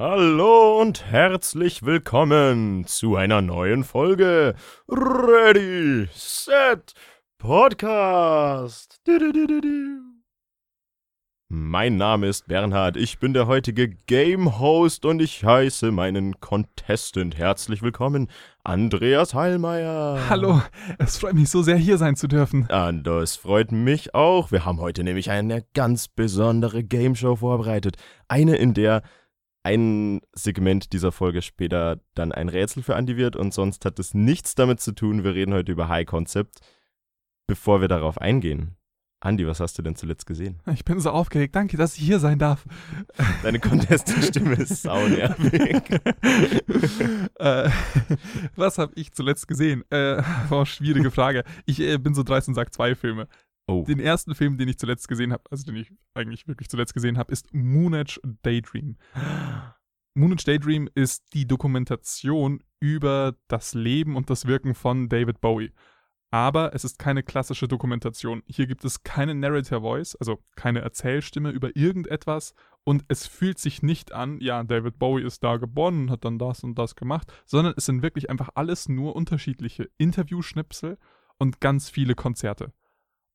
Hallo und herzlich willkommen zu einer neuen Folge Ready, Set, Podcast. Mein Name ist Bernhard, ich bin der heutige Game Host und ich heiße meinen Contestant herzlich willkommen, Andreas Heilmeier. Hallo, es freut mich so sehr, hier sein zu dürfen. Und das freut mich auch. Wir haben heute nämlich eine ganz besondere Game Show vorbereitet. Eine, in der ein Segment dieser Folge später dann ein Rätsel für Andy wird und sonst hat es nichts damit zu tun. Wir reden heute über High Concept. Bevor wir darauf eingehen, Andi, was hast du denn zuletzt gesehen? Ich bin so aufgeregt. Danke, dass ich hier sein darf. Deine Contestant-Stimme ist saunervig. äh, was habe ich zuletzt gesehen? Äh, war schwierige Frage. Ich äh, bin so dreist und sage zwei Filme. Oh. Den ersten Film, den ich zuletzt gesehen habe, also den ich eigentlich wirklich zuletzt gesehen habe, ist Moonage Daydream. Moonage Daydream ist die Dokumentation über das Leben und das Wirken von David Bowie. Aber es ist keine klassische Dokumentation. Hier gibt es keine Narrator Voice, also keine Erzählstimme über irgendetwas. Und es fühlt sich nicht an, ja, David Bowie ist da geboren und hat dann das und das gemacht, sondern es sind wirklich einfach alles nur unterschiedliche Interviewschnipsel und ganz viele Konzerte.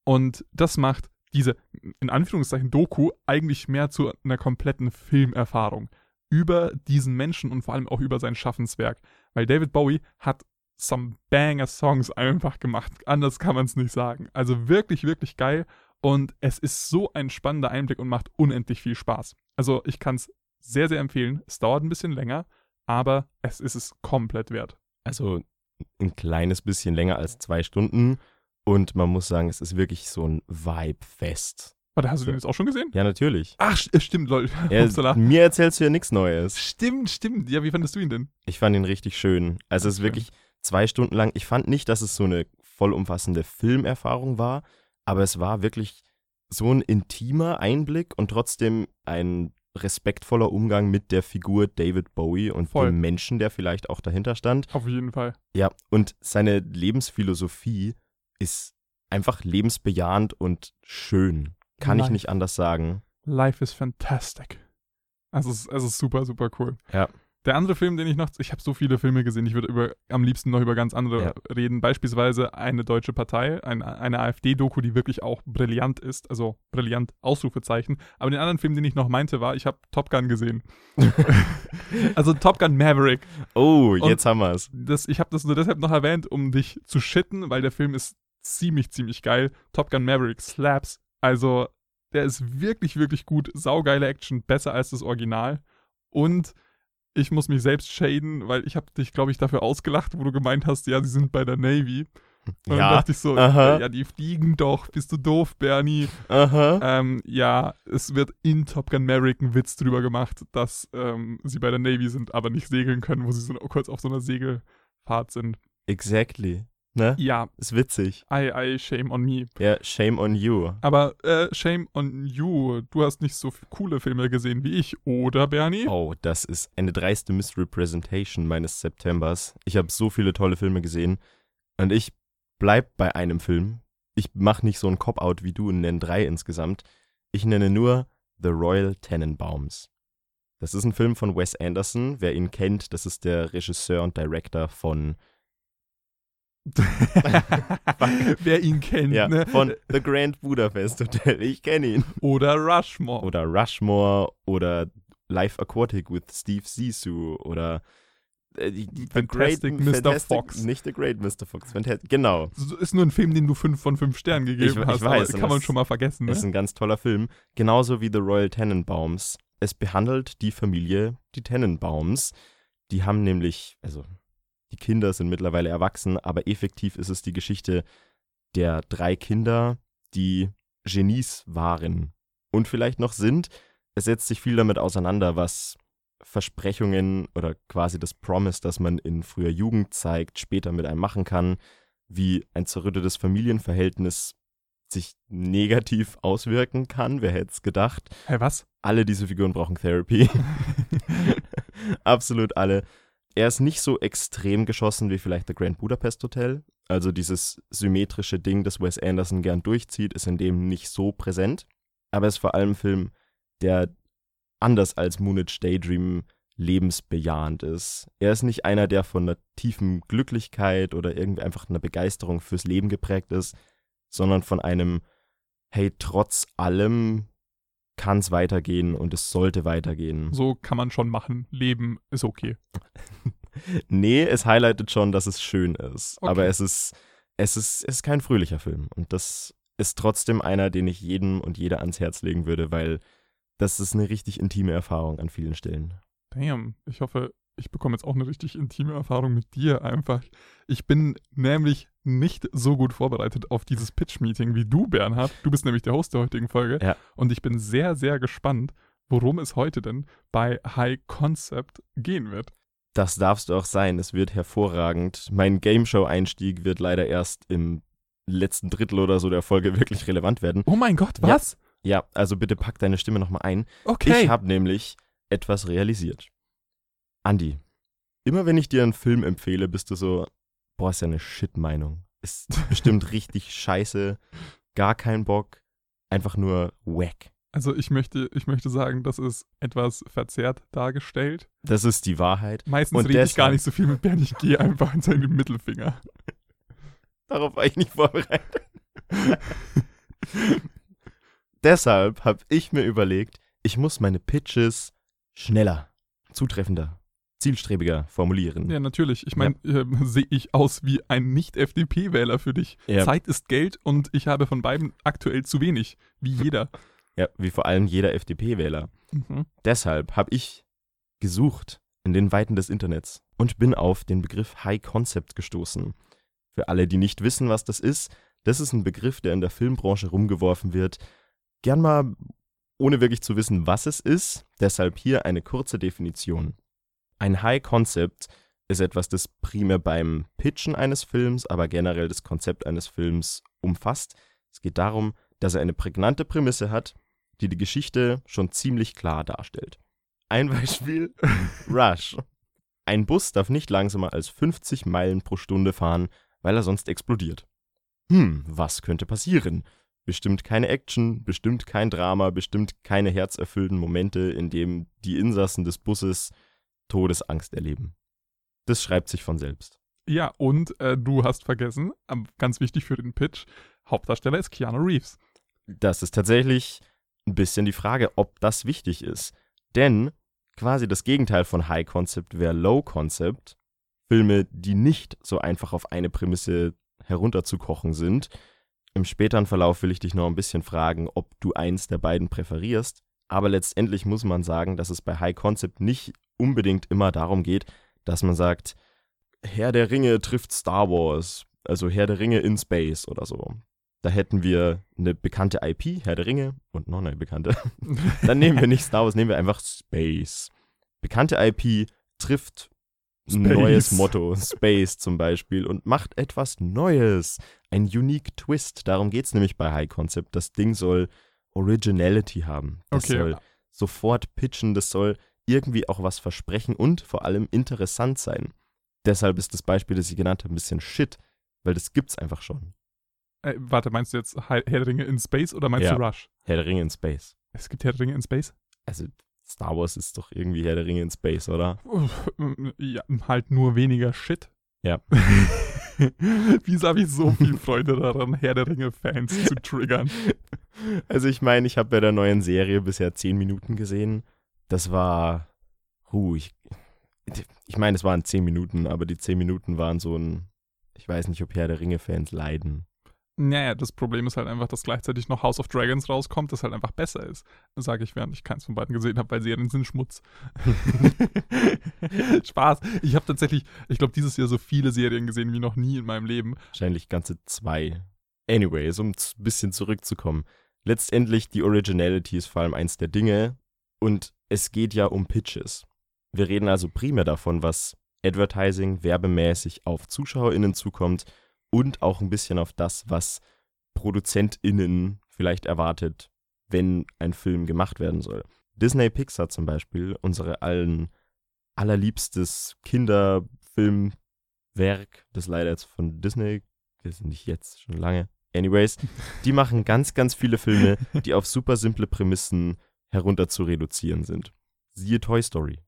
Und das macht diese, in Anführungszeichen, Doku eigentlich mehr zu einer kompletten Filmerfahrung über diesen Menschen und vor allem auch über sein Schaffenswerk. Weil David Bowie hat some banger Songs einfach gemacht. Anders kann man es nicht sagen. Also wirklich, wirklich geil. Und es ist so ein spannender Einblick und macht unendlich viel Spaß. Also ich kann es sehr, sehr empfehlen. Es dauert ein bisschen länger, aber es ist es komplett wert. Also ein kleines bisschen länger als zwei Stunden. Und man muss sagen, es ist wirklich so ein Vibe-Fest. Warte, hast du den jetzt auch schon gesehen? Ja, natürlich. Ach, äh, stimmt, lol. Ja, mir erzählst du ja nichts Neues. Stimmt, stimmt. Ja, wie fandest du ihn denn? Ich fand ihn richtig schön. Also es ist wirklich zwei Stunden lang. Ich fand nicht, dass es so eine vollumfassende Filmerfahrung war, aber es war wirklich so ein intimer Einblick und trotzdem ein respektvoller Umgang mit der Figur David Bowie und Voll. dem Menschen, der vielleicht auch dahinter stand. Auf jeden Fall. Ja, und seine Lebensphilosophie ist einfach lebensbejahend und schön. Kann Life. ich nicht anders sagen. Life is fantastic. Also es, es ist super, super cool. Ja. Der andere Film, den ich noch, ich habe so viele Filme gesehen, ich würde über, am liebsten noch über ganz andere ja. reden. Beispielsweise eine deutsche Partei, ein, eine AfD-Doku, die wirklich auch brillant ist, also brillant, Ausrufezeichen. Aber den anderen Film, den ich noch meinte, war, ich habe Top Gun gesehen. also Top Gun Maverick. Oh, jetzt Und haben wir es. Ich habe das nur deshalb noch erwähnt, um dich zu shitten, weil der Film ist ziemlich, ziemlich geil. Top Gun Maverick slaps. Also, der ist wirklich, wirklich gut. Saugeile Action, besser als das Original. Und ich muss mich selbst shaden, weil ich habe dich, glaube ich, dafür ausgelacht, wo du gemeint hast, ja, sie sind bei der Navy. Und ja, dann dachte ich so, aha. ja, die fliegen doch, bist du doof, Bernie. Ähm, ja, es wird in Top Gun Maverick ein Witz drüber gemacht, dass ähm, sie bei der Navy sind, aber nicht segeln können, wo sie so kurz auf so einer Segelfahrt sind. Exactly. Ne? Ja. Ist witzig. I, I, shame on me. Ja, shame on you. Aber äh, shame on you. Du hast nicht so coole Filme gesehen wie ich, oder Bernie? Oh, das ist eine dreiste Misrepresentation meines Septembers. Ich habe so viele tolle Filme gesehen und ich bleib bei einem Film. Ich mache nicht so ein Cop-Out wie du und nenne drei insgesamt. Ich nenne nur The Royal Tenenbaums. Das ist ein Film von Wes Anderson. Wer ihn kennt, das ist der Regisseur und Director von Wer ihn kennt, ja, ne? Von The Grand Budapest Hotel. Ich kenne ihn. Oder Rushmore. Oder Rushmore oder Life Aquatic with Steve Zissou oder äh, die, die, Fantastic Great, Mr. Fantastic, Fox. Nicht The Great Mr. Fox. Fantastic, genau. Ist nur ein Film, den du 5 von 5 Sternen gegeben ich, hast. Ich weiß. kann man schon mal vergessen. Das ne? ist ein ganz toller Film. Genauso wie The Royal Tenenbaums. Es behandelt die Familie, die Tenenbaums. Die haben nämlich, also die Kinder sind mittlerweile erwachsen, aber effektiv ist es die Geschichte der drei Kinder, die Genies waren und vielleicht noch sind. Es setzt sich viel damit auseinander, was Versprechungen oder quasi das Promise, das man in früher Jugend zeigt, später mit einem machen kann, wie ein zerrüttetes Familienverhältnis sich negativ auswirken kann. Wer hätte es gedacht? Hä, was? Alle diese Figuren brauchen Therapy. Absolut alle. Er ist nicht so extrem geschossen wie vielleicht The Grand Budapest Hotel. Also dieses symmetrische Ding, das Wes Anderson gern durchzieht, ist in dem nicht so präsent. Aber es ist vor allem ein Film, der anders als Moonage Daydream lebensbejahend ist. Er ist nicht einer, der von einer tiefen Glücklichkeit oder irgendwie einfach einer Begeisterung fürs Leben geprägt ist, sondern von einem, hey, trotz allem kann es weitergehen und es sollte weitergehen. So kann man schon machen. Leben ist okay. nee, es highlightet schon, dass es schön ist. Okay. Aber es ist, es ist, es ist kein fröhlicher Film. Und das ist trotzdem einer, den ich jedem und jeder ans Herz legen würde, weil das ist eine richtig intime Erfahrung an vielen Stellen. Damn, ich hoffe, ich bekomme jetzt auch eine richtig intime Erfahrung mit dir einfach. Ich bin nämlich nicht so gut vorbereitet auf dieses Pitch-Meeting wie du, Bernhard. Du bist nämlich der Host der heutigen Folge. Ja. Und ich bin sehr, sehr gespannt, worum es heute denn bei High Concept gehen wird. Das darfst du auch sein. Es wird hervorragend. Mein Game Show-Einstieg wird leider erst im letzten Drittel oder so der Folge wirklich relevant werden. Oh mein Gott, was? Ja, ja also bitte pack deine Stimme nochmal ein. Okay. Ich habe nämlich etwas realisiert. Andi, immer wenn ich dir einen Film empfehle, bist du so, boah, ist ja eine Shit-Meinung. Ist bestimmt richtig scheiße, gar kein Bock, einfach nur wack. Also ich möchte, ich möchte sagen, das ist etwas verzerrt dargestellt. Das ist die Wahrheit. Meistens Und rede ich gar nicht so viel mit Bernd, ich gehe einfach in seinen Mittelfinger. Darauf war ich nicht vorbereitet. Deshalb habe ich mir überlegt, ich muss meine Pitches schneller, zutreffender, zielstrebiger formulieren. Ja, natürlich. Ich meine, ja. äh, sehe ich aus wie ein Nicht-FDP-Wähler für dich. Ja. Zeit ist Geld und ich habe von beiden aktuell zu wenig, wie jeder. Ja, wie vor allem jeder FDP-Wähler. Mhm. Deshalb habe ich gesucht in den Weiten des Internets und bin auf den Begriff High Concept gestoßen. Für alle, die nicht wissen, was das ist, das ist ein Begriff, der in der Filmbranche rumgeworfen wird. Gern mal ohne wirklich zu wissen, was es ist, deshalb hier eine kurze Definition. Ein High Concept ist etwas, das primär beim Pitchen eines Films, aber generell das Konzept eines Films umfasst. Es geht darum, dass er eine prägnante Prämisse hat, die die Geschichte schon ziemlich klar darstellt. Ein Beispiel: Rush. Ein Bus darf nicht langsamer als 50 Meilen pro Stunde fahren, weil er sonst explodiert. Hm, was könnte passieren? Bestimmt keine Action, bestimmt kein Drama, bestimmt keine herzerfüllten Momente, in denen die Insassen des Busses Todesangst erleben. Das schreibt sich von selbst. Ja, und äh, du hast vergessen, ganz wichtig für den Pitch, Hauptdarsteller ist Keanu Reeves. Das ist tatsächlich ein bisschen die Frage, ob das wichtig ist. Denn quasi das Gegenteil von High Concept wäre Low Concept. Filme, die nicht so einfach auf eine Prämisse herunterzukochen sind, im späteren Verlauf will ich dich noch ein bisschen fragen, ob du eins der beiden präferierst. Aber letztendlich muss man sagen, dass es bei High Concept nicht unbedingt immer darum geht, dass man sagt, Herr der Ringe trifft Star Wars, also Herr der Ringe in Space oder so. Da hätten wir eine bekannte IP, Herr der Ringe, und noch eine bekannte. Dann nehmen wir nicht Star Wars, nehmen wir einfach Space. Bekannte IP trifft Space. neues Motto, Space zum Beispiel, und macht etwas Neues. Ein unique Twist. Darum geht es nämlich bei High Concept. Das Ding soll Originality haben. Das okay. soll sofort pitchen, das soll irgendwie auch was versprechen und vor allem interessant sein. Deshalb ist das Beispiel, das ich genannt habe, ein bisschen Shit, weil das gibt's einfach schon. Äh, warte, meinst du jetzt Herr der Ringe in Space oder meinst ja. du Rush? Herr der Ringe in Space. Es gibt Herr der Ringe in Space? Also Star Wars ist doch irgendwie Herr der Ringe in Space, oder? Ja, halt nur weniger Shit. Ja. Wieso habe ich so viel Freude daran, Herr der Ringe-Fans zu triggern? Also ich meine, ich habe bei der neuen Serie bisher zehn Minuten gesehen. Das war, huh, ich, ich meine, es waren zehn Minuten, aber die zehn Minuten waren so ein, ich weiß nicht, ob Herr der Ringe-Fans leiden. Naja, das Problem ist halt einfach, dass gleichzeitig noch House of Dragons rauskommt, das halt einfach besser ist. Sage ich, während ich keins von beiden gesehen habe, weil Serien sind Schmutz. Spaß. Ich habe tatsächlich, ich glaube, dieses Jahr so viele Serien gesehen wie noch nie in meinem Leben. Wahrscheinlich ganze zwei. Anyways, um ein bisschen zurückzukommen. Letztendlich, die Originality ist vor allem eins der Dinge und es geht ja um Pitches. Wir reden also primär davon, was Advertising werbemäßig auf ZuschauerInnen zukommt und auch ein bisschen auf das, was ProduzentInnen vielleicht erwartet, wenn ein Film gemacht werden soll. Disney Pixar zum Beispiel, unsere allen allerliebstes Kinderfilmwerk, das leider jetzt von Disney, das ist nicht jetzt, schon lange. Anyways, die machen ganz, ganz viele Filme, die auf super simple Prämissen herunter zu reduzieren sind. Siehe Toy Story.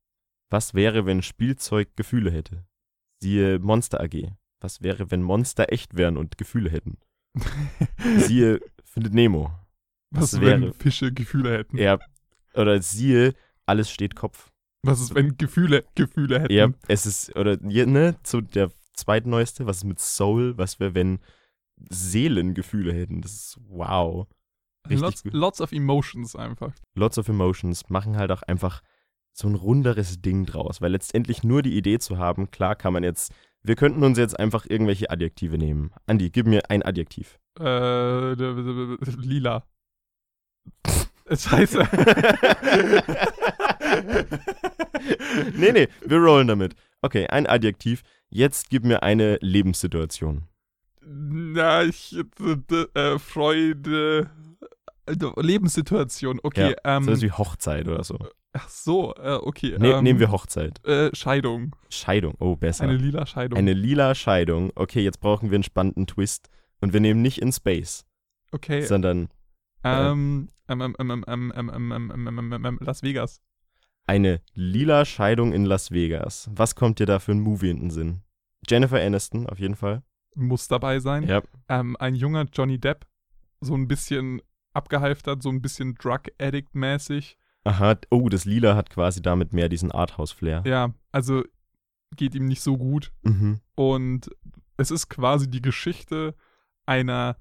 Was wäre, wenn Spielzeug Gefühle hätte? Siehe Monster AG. Was wäre, wenn Monster echt wären und Gefühle hätten? siehe Findet Nemo. Was, Was wäre, wenn Fische Gefühle hätten? Ja, oder siehe Alles steht Kopf. Was ist, wenn Gefühle Gefühle hätten? Ja, es ist, oder, ne, so der zweitneueste, was ist mit Soul? Was wäre, wenn Seelen Gefühle hätten? Das ist wow. Lots, lots, of Emotions einfach. Lots of Emotions machen halt auch einfach so ein runderes Ding draus, weil letztendlich nur die Idee zu haben, klar kann man jetzt, wir könnten uns jetzt einfach irgendwelche Adjektive nehmen. Andi, gib mir ein Adjektiv. Äh, lila. Scheiße. nee, nee, wir rollen damit. Okay, ein Adjektiv. Jetzt gib mir eine Lebenssituation. Na, ich, äh, Freude, Lebenssituation, okay. Ja, ähm, so wie Hochzeit oder so. Ach so, äh, okay. Ne, ähm, nehmen wir Hochzeit. Äh, Scheidung. Scheidung, oh, besser. Eine lila Scheidung. Eine lila Scheidung. Okay, jetzt brauchen wir einen spannenden Twist. Und wir nehmen nicht in Space. Okay. Sondern. Ähm, ähm, ähm, Las Vegas. Eine lila Scheidung in Las Vegas. Was kommt dir da für ein Movie in den Sinn? Jennifer Aniston, auf jeden Fall. Muss dabei sein. Ja. Ähm, ein junger Johnny Depp, so ein bisschen abgehalftert, so ein bisschen Drug-Addict-mäßig. Aha, oh, das Lila hat quasi damit mehr diesen Arthouse-Flair. Ja, also geht ihm nicht so gut. Mhm. Und es ist quasi die Geschichte einer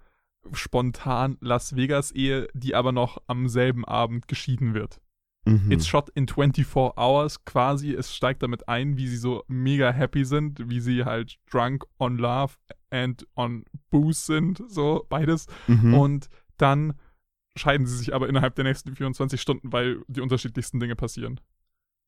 spontan Las Vegas-Ehe, die aber noch am selben Abend geschieden wird. Mhm. It's shot in 24 hours quasi. Es steigt damit ein, wie sie so mega happy sind, wie sie halt drunk on love and on booze sind, so beides. Mhm. Und dann scheiden sie sich aber innerhalb der nächsten 24 Stunden, weil die unterschiedlichsten Dinge passieren.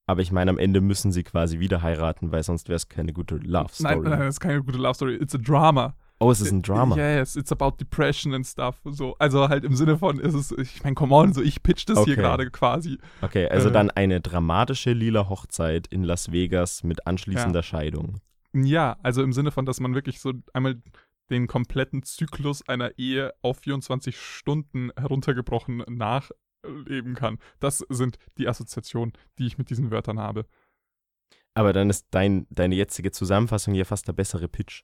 Aber ich meine, am Ende müssen sie quasi wieder heiraten, weil sonst wäre es keine gute Love Story. Nein, nein, es ist keine gute Love Story. It's a drama. Oh, es ist ein Drama. Yes, it's about depression and stuff. So, also halt im Sinne von, ist es, ich meine, come on, so ich pitch das okay. hier gerade quasi. Okay, also äh, dann eine dramatische lila Hochzeit in Las Vegas mit anschließender ja. Scheidung. Ja, also im Sinne von, dass man wirklich so einmal den kompletten Zyklus einer Ehe auf 24 Stunden heruntergebrochen nachleben kann. Das sind die Assoziationen, die ich mit diesen Wörtern habe. Aber dann ist dein, deine jetzige Zusammenfassung ja fast der bessere Pitch.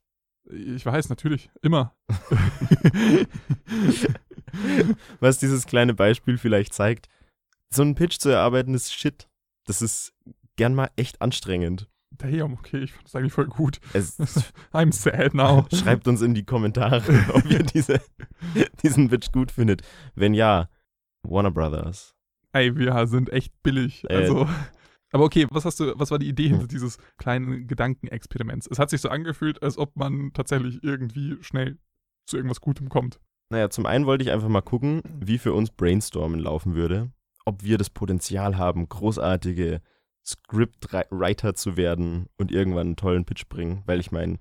Ich weiß, natürlich, immer. Was dieses kleine Beispiel vielleicht zeigt, so einen Pitch zu erarbeiten ist Shit. Das ist gern mal echt anstrengend. Damn, okay, ich fand das eigentlich voll gut. Es, I'm sad now. Schreibt uns in die Kommentare, ob ihr diese, diesen Pitch gut findet. Wenn ja, Warner Brothers. Ey, wir sind echt billig. Äh, also. Aber okay, was hast du, was war die Idee hinter dieses kleinen Gedankenexperiments? Es hat sich so angefühlt, als ob man tatsächlich irgendwie schnell zu irgendwas Gutem kommt. Naja, zum einen wollte ich einfach mal gucken, wie für uns Brainstormen laufen würde. Ob wir das Potenzial haben, großartige Scriptwriter zu werden und irgendwann einen tollen Pitch bringen. Weil ich meine,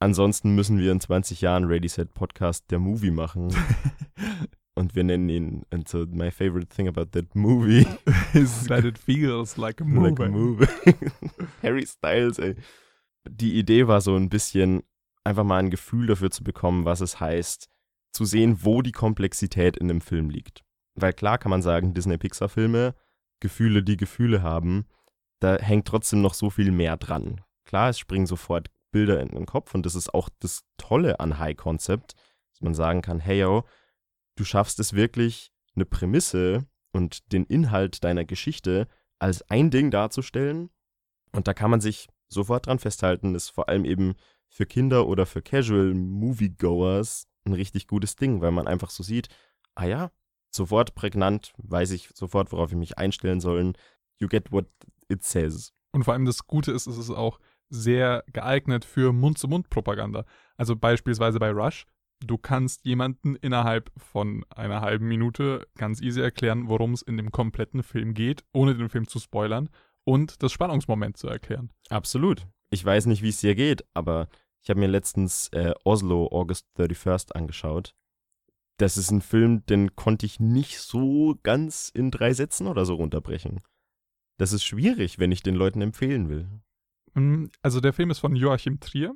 ansonsten müssen wir in 20 Jahren Ready Set Podcast der Movie machen. und wir nennen ihn, and so my favorite thing about that movie is that it feels like a movie. Like a movie. Harry Styles, ey. Die Idee war so ein bisschen, einfach mal ein Gefühl dafür zu bekommen, was es heißt, zu sehen, wo die Komplexität in dem Film liegt. Weil klar kann man sagen, Disney-Pixar-Filme, Gefühle, die Gefühle haben, da hängt trotzdem noch so viel mehr dran. Klar, es springen sofort Bilder in den Kopf und das ist auch das Tolle an High Concept, dass man sagen kann, hey yo, du schaffst es wirklich, eine Prämisse und den Inhalt deiner Geschichte als ein Ding darzustellen. Und da kann man sich sofort dran festhalten, ist vor allem eben für Kinder oder für Casual Moviegoers ein richtig gutes Ding, weil man einfach so sieht, ah ja, sofort prägnant, weiß ich sofort, worauf ich mich einstellen soll. You get what it says. Und vor allem das Gute ist, es ist auch sehr geeignet für Mund-zu-Mund-Propaganda. Also beispielsweise bei Rush, du kannst jemanden innerhalb von einer halben Minute ganz easy erklären, worum es in dem kompletten Film geht, ohne den Film zu spoilern und das Spannungsmoment zu erklären. Absolut. Ich weiß nicht, wie es dir geht, aber ich habe mir letztens äh, Oslo August 31st angeschaut. Das ist ein Film, den konnte ich nicht so ganz in drei Sätzen oder so runterbrechen. Das ist schwierig, wenn ich den Leuten empfehlen will. Mm, also der Film ist von Joachim Trier,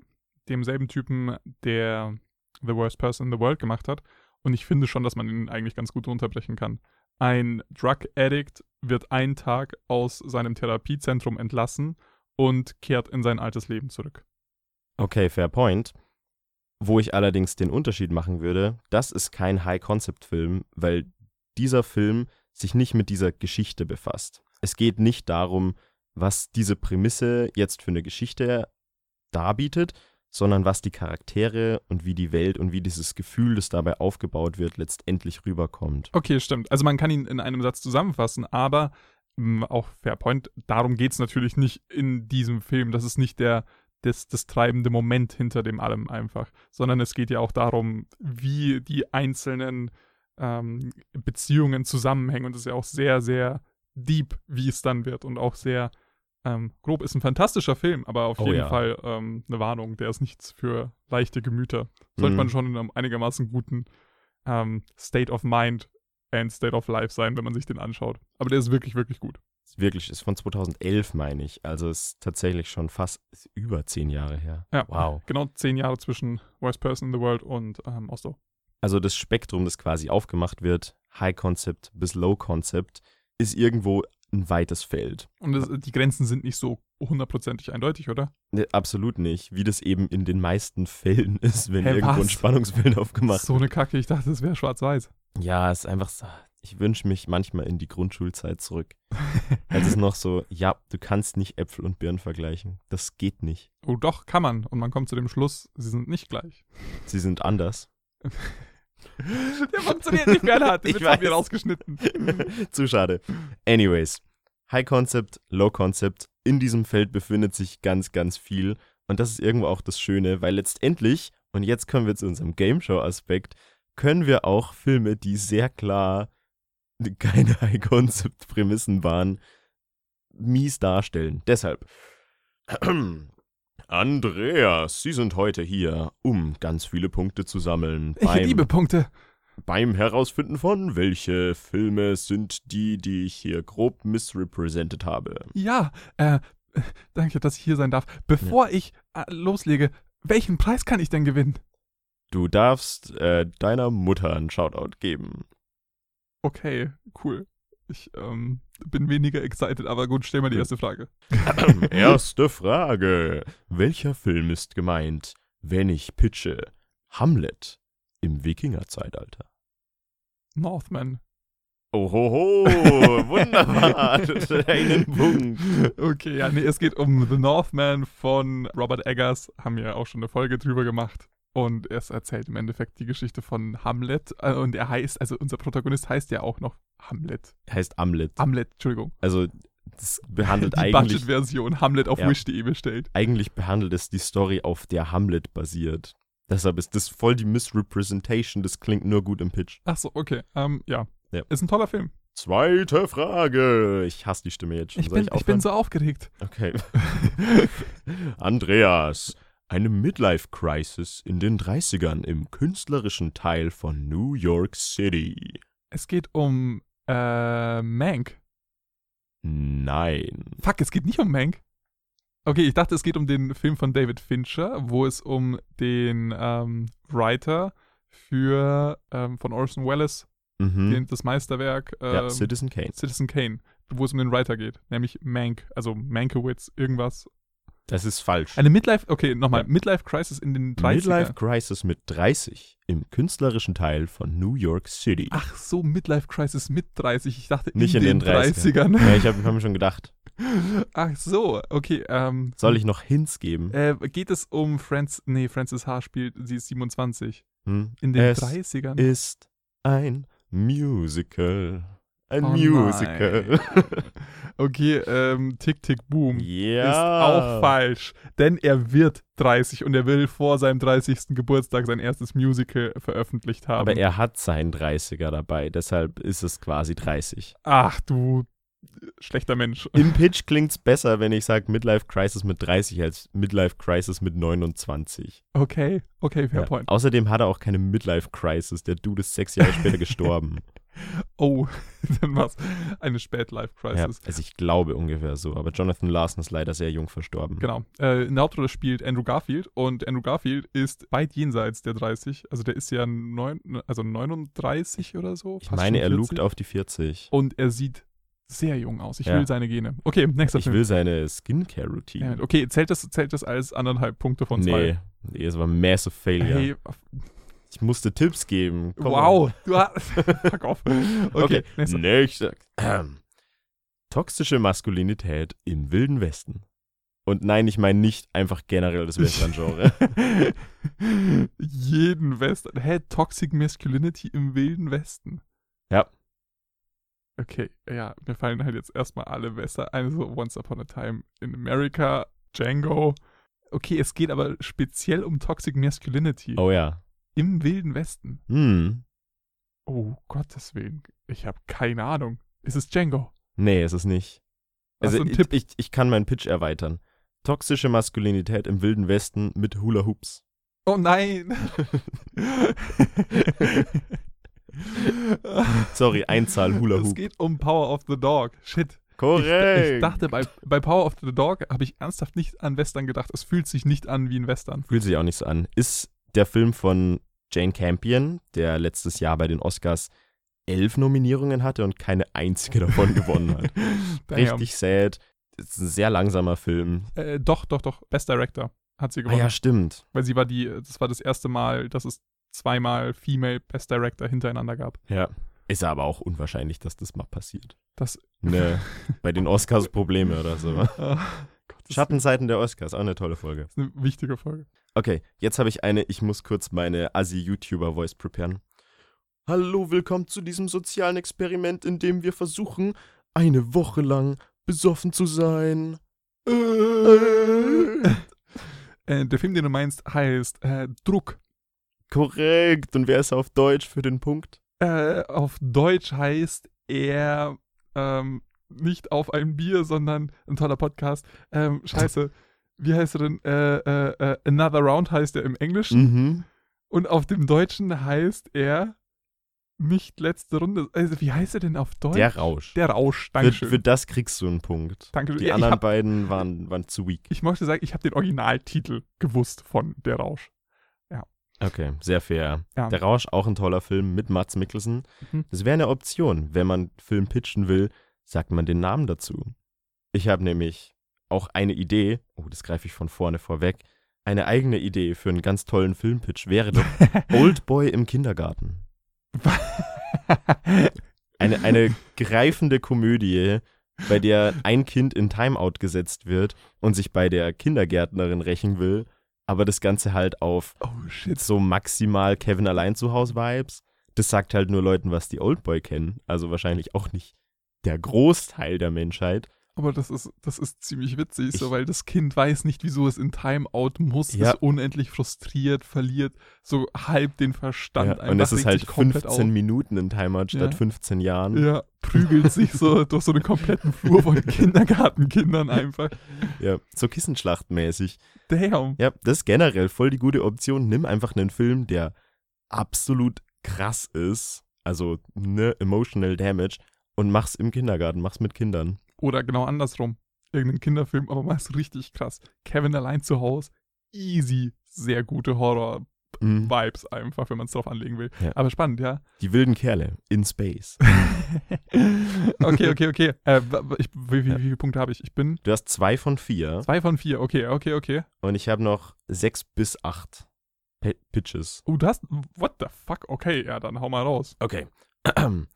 demselben Typen, der The Worst Person in the World gemacht hat. Und ich finde schon, dass man ihn eigentlich ganz gut unterbrechen kann. Ein Drug Addict wird einen Tag aus seinem Therapiezentrum entlassen und kehrt in sein altes Leben zurück. Okay, fair point. Wo ich allerdings den Unterschied machen würde, das ist kein High-Concept-Film, weil dieser Film sich nicht mit dieser Geschichte befasst. Es geht nicht darum, was diese Prämisse jetzt für eine Geschichte darbietet, sondern was die Charaktere und wie die Welt und wie dieses Gefühl, das dabei aufgebaut wird, letztendlich rüberkommt. Okay, stimmt. Also man kann ihn in einem Satz zusammenfassen, aber mh, auch Fairpoint, darum geht es natürlich nicht in diesem Film. Das ist nicht der, das, das treibende Moment hinter dem allem einfach, sondern es geht ja auch darum, wie die einzelnen ähm, Beziehungen zusammenhängen und es ist ja auch sehr, sehr deep, wie es dann wird und auch sehr ähm, grob ist ein fantastischer Film, aber auf oh, jeden ja. Fall ähm, eine Warnung. Der ist nichts für leichte Gemüter. Sollte mhm. man schon in einem einigermaßen guten ähm, State of Mind and State of Life sein, wenn man sich den anschaut. Aber der ist wirklich, wirklich gut. Wirklich, ist von 2011, meine ich. Also ist tatsächlich schon fast über zehn Jahre her. Ja, wow. Genau zehn Jahre zwischen Worst Person in the World und ähm, Oslo. Also das Spektrum, das quasi aufgemacht wird, High Concept bis Low Concept, ist irgendwo ein weites Feld. Und das, die Grenzen sind nicht so hundertprozentig eindeutig, oder? Nee, absolut nicht. Wie das eben in den meisten Fällen ist, wenn Hä, irgendwo was? ein Spannungsfeld aufgemacht wird. So eine Kacke, ich dachte, es wäre schwarz-weiß. Ja, es ist einfach so. Ich wünsche mich manchmal in die Grundschulzeit zurück. Als es noch so, ja, du kannst nicht Äpfel und Birnen vergleichen. Das geht nicht. Oh, doch, kann man. Und man kommt zu dem Schluss, sie sind nicht gleich. Sie sind anders. Der funktioniert nicht mehr, hat. Den haben wir rausgeschnitten. Zu schade. Anyways, High Concept, Low Concept. In diesem Feld befindet sich ganz, ganz viel. Und das ist irgendwo auch das Schöne, weil letztendlich, und jetzt kommen wir zu unserem Game Show-Aspekt, können wir auch Filme, die sehr klar keine High Concept Prämissen waren, mies darstellen. Deshalb. Andreas, Sie sind heute hier, um ganz viele Punkte zu sammeln. Ich beim, liebe Punkte. Beim Herausfinden von, welche Filme sind die, die ich hier grob misrepresented habe. Ja, äh, danke, dass ich hier sein darf. Bevor ja. ich äh, loslege, welchen Preis kann ich denn gewinnen? Du darfst äh, deiner Mutter einen Shoutout geben. Okay, cool. Ich ähm, bin weniger excited, aber gut, stell mal die erste Frage. erste Frage. Welcher Film ist gemeint, wenn ich pitche Hamlet im Wikingerzeitalter? Northman. Ohoho, wunderbar. Einen Punkt. Okay, ja, nee, es geht um The Northman von Robert Eggers. Haben wir auch schon eine Folge drüber gemacht. Und es erzählt im Endeffekt die Geschichte von Hamlet. Äh, und er heißt, also unser Protagonist heißt ja auch noch Hamlet. Er heißt Hamlet. Hamlet, Entschuldigung. Also das behandelt die eigentlich. Budget-Version Hamlet auf ja, Wish.de bestellt. Eigentlich behandelt es die Story, auf der Hamlet basiert. Deshalb ist das voll die Misrepresentation. Das klingt nur gut im Pitch. Ach so, okay. Ähm, ja. ja. Ist ein toller Film. Zweite Frage. Ich hasse die Stimme jetzt schon. Ich bin, ich, ich bin so aufgeregt. Okay. Andreas, eine Midlife-Crisis in den 30ern im künstlerischen Teil von New York City. Es geht um äh, Mank. Nein. Fuck, es geht nicht um Mank. Okay, ich dachte, es geht um den Film von David Fincher, wo es um den ähm, Writer für ähm, von Orson Welles, mhm. den, das Meisterwerk ähm, ja, Citizen Kane. Citizen Kane, wo es um den Writer geht, nämlich Mank, also Mankiewicz, irgendwas das ist falsch. Eine Midlife, okay, nochmal. Midlife Crisis in den 30ern. Midlife Crisis mit 30 im künstlerischen Teil von New York City. Ach so, Midlife Crisis mit 30. Ich dachte nicht in, in den, den 30ern. 30ern. Ja, ich habe hab mir schon gedacht. Ach so, okay. Ähm, Soll ich noch Hints geben? Äh, geht es um Franz, nee, Frances H. spielt, sie ist 27. Hm. In den es 30ern. ist ein Musical. Ein oh Musical. okay, ähm, Tick Tick Boom ja. ist auch falsch. Denn er wird 30 und er will vor seinem 30. Geburtstag sein erstes Musical veröffentlicht haben. Aber er hat seinen 30er dabei, deshalb ist es quasi 30. Ach du schlechter Mensch. Im Pitch klingt es besser, wenn ich sage Midlife Crisis mit 30 als Midlife Crisis mit 29. Okay, okay, fair ja. point. Außerdem hat er auch keine Midlife Crisis. Der Dude ist sechs Jahre später gestorben. Oh, dann war es eine Spät-Life-Crisis. Ja, also ich glaube ungefähr so, aber Jonathan Larson ist leider sehr jung verstorben. Genau. Äh, in der Hauptrolle spielt Andrew Garfield und Andrew Garfield ist weit jenseits der 30. Also der ist ja neun, also 39 oder so. Ich meine, er lugt auf die 40. Und er sieht sehr jung aus. Ich ja. will seine Gene. Okay, nächster ich Film. Ich will seine Skincare-Routine. Okay, zählt das, zählt das als anderthalb Punkte von zwei? Nee, nee es war massive failure. Hey, ich musste Tipps geben. Komm wow, du hast. Fuck off. Okay, okay. nächster. Ähm. Toxische Maskulinität im Wilden Westen. Und nein, ich meine nicht einfach generell das Western-Genre. Jeden Western. Hä, Toxic Masculinity im Wilden Westen. Ja. Okay, ja, mir fallen halt jetzt erstmal alle Western. Also Once Upon a Time in America, Django. Okay, es geht aber speziell um Toxic Masculinity. Oh ja. Im Wilden Westen. Hm. Oh, Gottes Willen. Ich habe keine Ahnung. Ist es Django? Nee, ist es nicht. Also ich, ich, ich kann meinen Pitch erweitern. Toxische Maskulinität im Wilden Westen mit Hula Hoops. Oh nein! Sorry, Einzahl Hula Hoop. Es geht um Power of the Dog. Shit. Korrekt. Ich, ich dachte, bei, bei Power of the Dog habe ich ernsthaft nicht an Western gedacht. Es fühlt sich nicht an wie ein Western. Fühlt sich auch nicht so an. Ist der Film von Jane Campion, der letztes Jahr bei den Oscars elf Nominierungen hatte und keine einzige davon gewonnen hat. Richtig sad. ist ein sehr langsamer Film. Äh, doch, doch, doch. Best Director hat sie gewonnen. Ah ja, stimmt. Weil sie war die, das war das erste Mal, dass es zweimal Female Best Director hintereinander gab. Ja. Ist aber auch unwahrscheinlich, dass das mal passiert. Das. Ne, bei den Oscars Probleme oder so. Schattenseiten der Oscars, auch eine tolle Folge. Das ist eine wichtige Folge. Okay, jetzt habe ich eine, ich muss kurz meine Assi-YouTuber-Voice preparen. Hallo, willkommen zu diesem sozialen Experiment, in dem wir versuchen, eine Woche lang besoffen zu sein. Äh. Äh, der Film, den du meinst, heißt äh, Druck. Korrekt. Und wer ist auf Deutsch für den Punkt? Äh, auf Deutsch heißt er ähm, nicht auf ein Bier, sondern ein toller Podcast. Ähm, scheiße. Wie heißt er denn? Äh, äh, äh, Another Round heißt er im Englischen. Mhm. Und auf dem Deutschen heißt er nicht letzte Runde. Also, wie heißt er denn auf Deutsch? Der Rausch. Der Rausch, danke schön. Für, für das kriegst du einen Punkt. Danke Die ja, anderen hab, beiden waren, waren zu weak. Ich möchte sagen, ich habe den Originaltitel gewusst von Der Rausch. Ja. Okay, sehr fair. Ja. Der Rausch, auch ein toller Film mit Mats Mikkelsen. Mhm. Das wäre eine Option. Wenn man Film pitchen will, sagt man den Namen dazu. Ich habe nämlich auch eine Idee, oh, das greife ich von vorne vorweg, eine eigene Idee für einen ganz tollen Filmpitch wäre doch Old Boy im Kindergarten. eine, eine greifende Komödie, bei der ein Kind in Timeout gesetzt wird und sich bei der Kindergärtnerin rächen will, aber das Ganze halt auf oh, so maximal Kevin allein zu Hause Vibes. Das sagt halt nur Leuten, was die Oldboy kennen, also wahrscheinlich auch nicht der Großteil der Menschheit. Aber das ist, das ist ziemlich witzig, so, weil das Kind weiß nicht, wieso es in Timeout muss, ja. ist unendlich frustriert, verliert so halb den Verstand. Ja, und es ist halt 15 auf. Minuten in Timeout statt ja. 15 Jahren. Ja, prügelt sich so durch so einen kompletten Flur von Kindergartenkindern einfach. Ja, so Kissenschlachtmäßig. Damn. Ja, das ist generell voll die gute Option. Nimm einfach einen Film, der absolut krass ist, also ne, emotional damage, und mach's im Kindergarten, mach's mit Kindern. Oder genau andersrum. Irgendein Kinderfilm, aber mach's richtig krass. Kevin allein zu Hause, easy, sehr gute Horror-Vibes mhm. einfach, wenn man es drauf anlegen will. Ja. Aber spannend, ja. Die wilden Kerle in Space. okay, okay, okay. Äh, ich, wie, wie, wie, viele Punkte habe ich? Ich bin. Du hast zwei von vier. Zwei von vier, okay, okay, okay. Und ich habe noch sechs bis acht P Pitches. Oh, du hast. What the fuck? Okay, ja, dann hau mal raus. Okay.